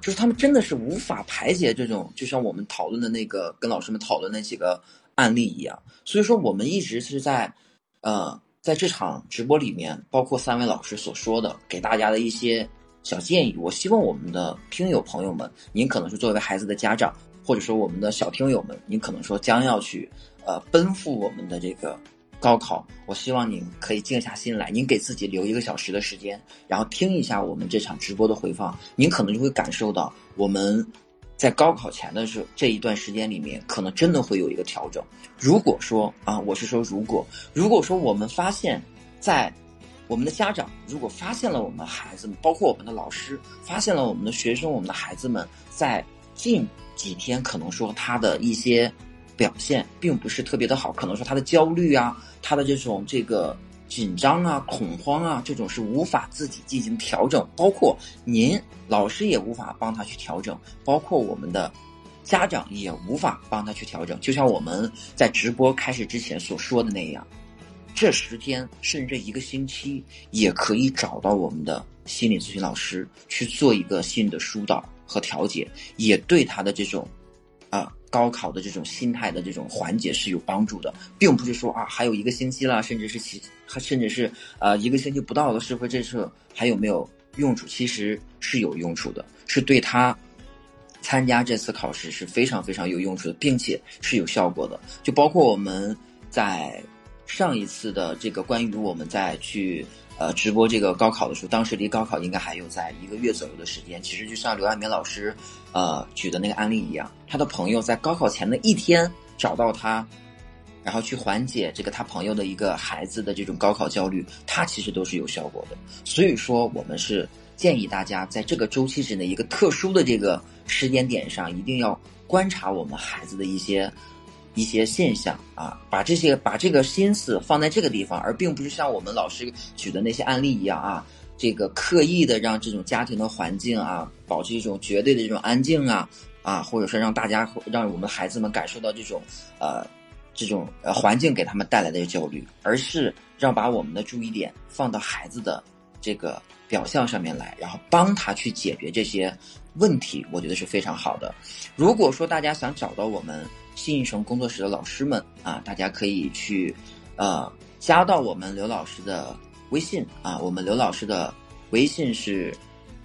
Speaker 1: 就是他们真的是无法排解这种，就像我们讨论的那个跟老师们讨论那几个案例一样。所以说，我们一直是在呃在这场直播里面，包括三位老师所说的给大家的一些小建议。我希望我们的听友朋友们，您可能是作为孩子的家长。或者说，我们的小听友们，您可能说将要去，呃，奔赴我们的这个高考。我希望您可以静下心来，您给自己留一个小时的时间，然后听一下我们这场直播的回放。您可能就会感受到，我们在高考前的这这一段时间里面，可能真的会有一个调整。如果说啊，我是说，如果如果说我们发现，在我们的家长如果发现了我们孩子们，包括我们的老师，发现了我们的学生，我们的孩子们在进。几天可能说他的一些表现并不是特别的好，可能说他的焦虑啊，他的这种这个紧张啊、恐慌啊，这种是无法自己进行调整，包括您老师也无法帮他去调整，包括我们的家长也无法帮他去调整。就像我们在直播开始之前所说的那样，这十天甚至一个星期也可以找到我们的心理咨询老师去做一个心理的疏导。和调节也对他的这种，啊，高考的这种心态的这种缓解是有帮助的，并不是说啊，还有一个星期了，甚至是其，甚至是呃一个星期不到了，是否这次还有没有用处？其实是有用处的，是对他参加这次考试是非常非常有用处的，并且是有效果的。就包括我们在上一次的这个关于我们在去。呃，直播这个高考的时候，当时离高考应该还有在一个月左右的时间。其实就像刘爱民老师，呃，举的那个案例一样，他的朋友在高考前的一天找到他，然后去缓解这个他朋友的一个孩子的这种高考焦虑，他其实都是有效果的。所以说，我们是建议大家在这个周期之内，一个特殊的这个时间点上，一定要观察我们孩子的一些。一些现象啊，把这些把这个心思放在这个地方，而并不是像我们老师举的那些案例一样啊，这个刻意的让这种家庭的环境啊，保持一种绝对的这种安静啊啊，或者说让大家让我们孩子们感受到这种呃这种呃环境给他们带来的焦虑，而是让把我们的注意点放到孩子的这个表象上面来，然后帮他去解决这些问题，我觉得是非常好的。如果说大家想找到我们。新艺城工作室的老师们啊，大家可以去，呃，加到我们刘老师的微信啊。我们刘老师的微信是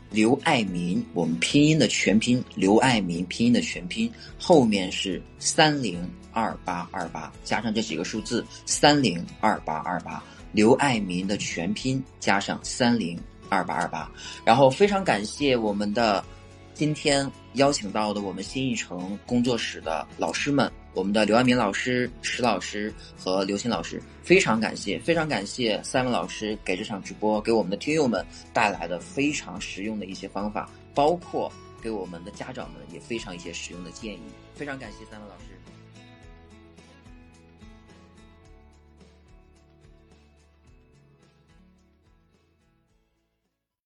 Speaker 1: 刘爱民，我们拼音的全拼刘爱民，拼音的全拼后面是三零二八二八，加上这几个数字三零二八二八，刘爱民的全拼加上三零二八二八。然后非常感谢我们的。今天邀请到的我们新艺城工作室的老师们，我们的刘爱民老师、石老师和刘鑫老师，非常感谢，非常感谢三位老师给这场直播给我们的听友们带来的非常实用的一些方法，包括给我们的家长们也非常一些实用的建议，非常感谢三位老师。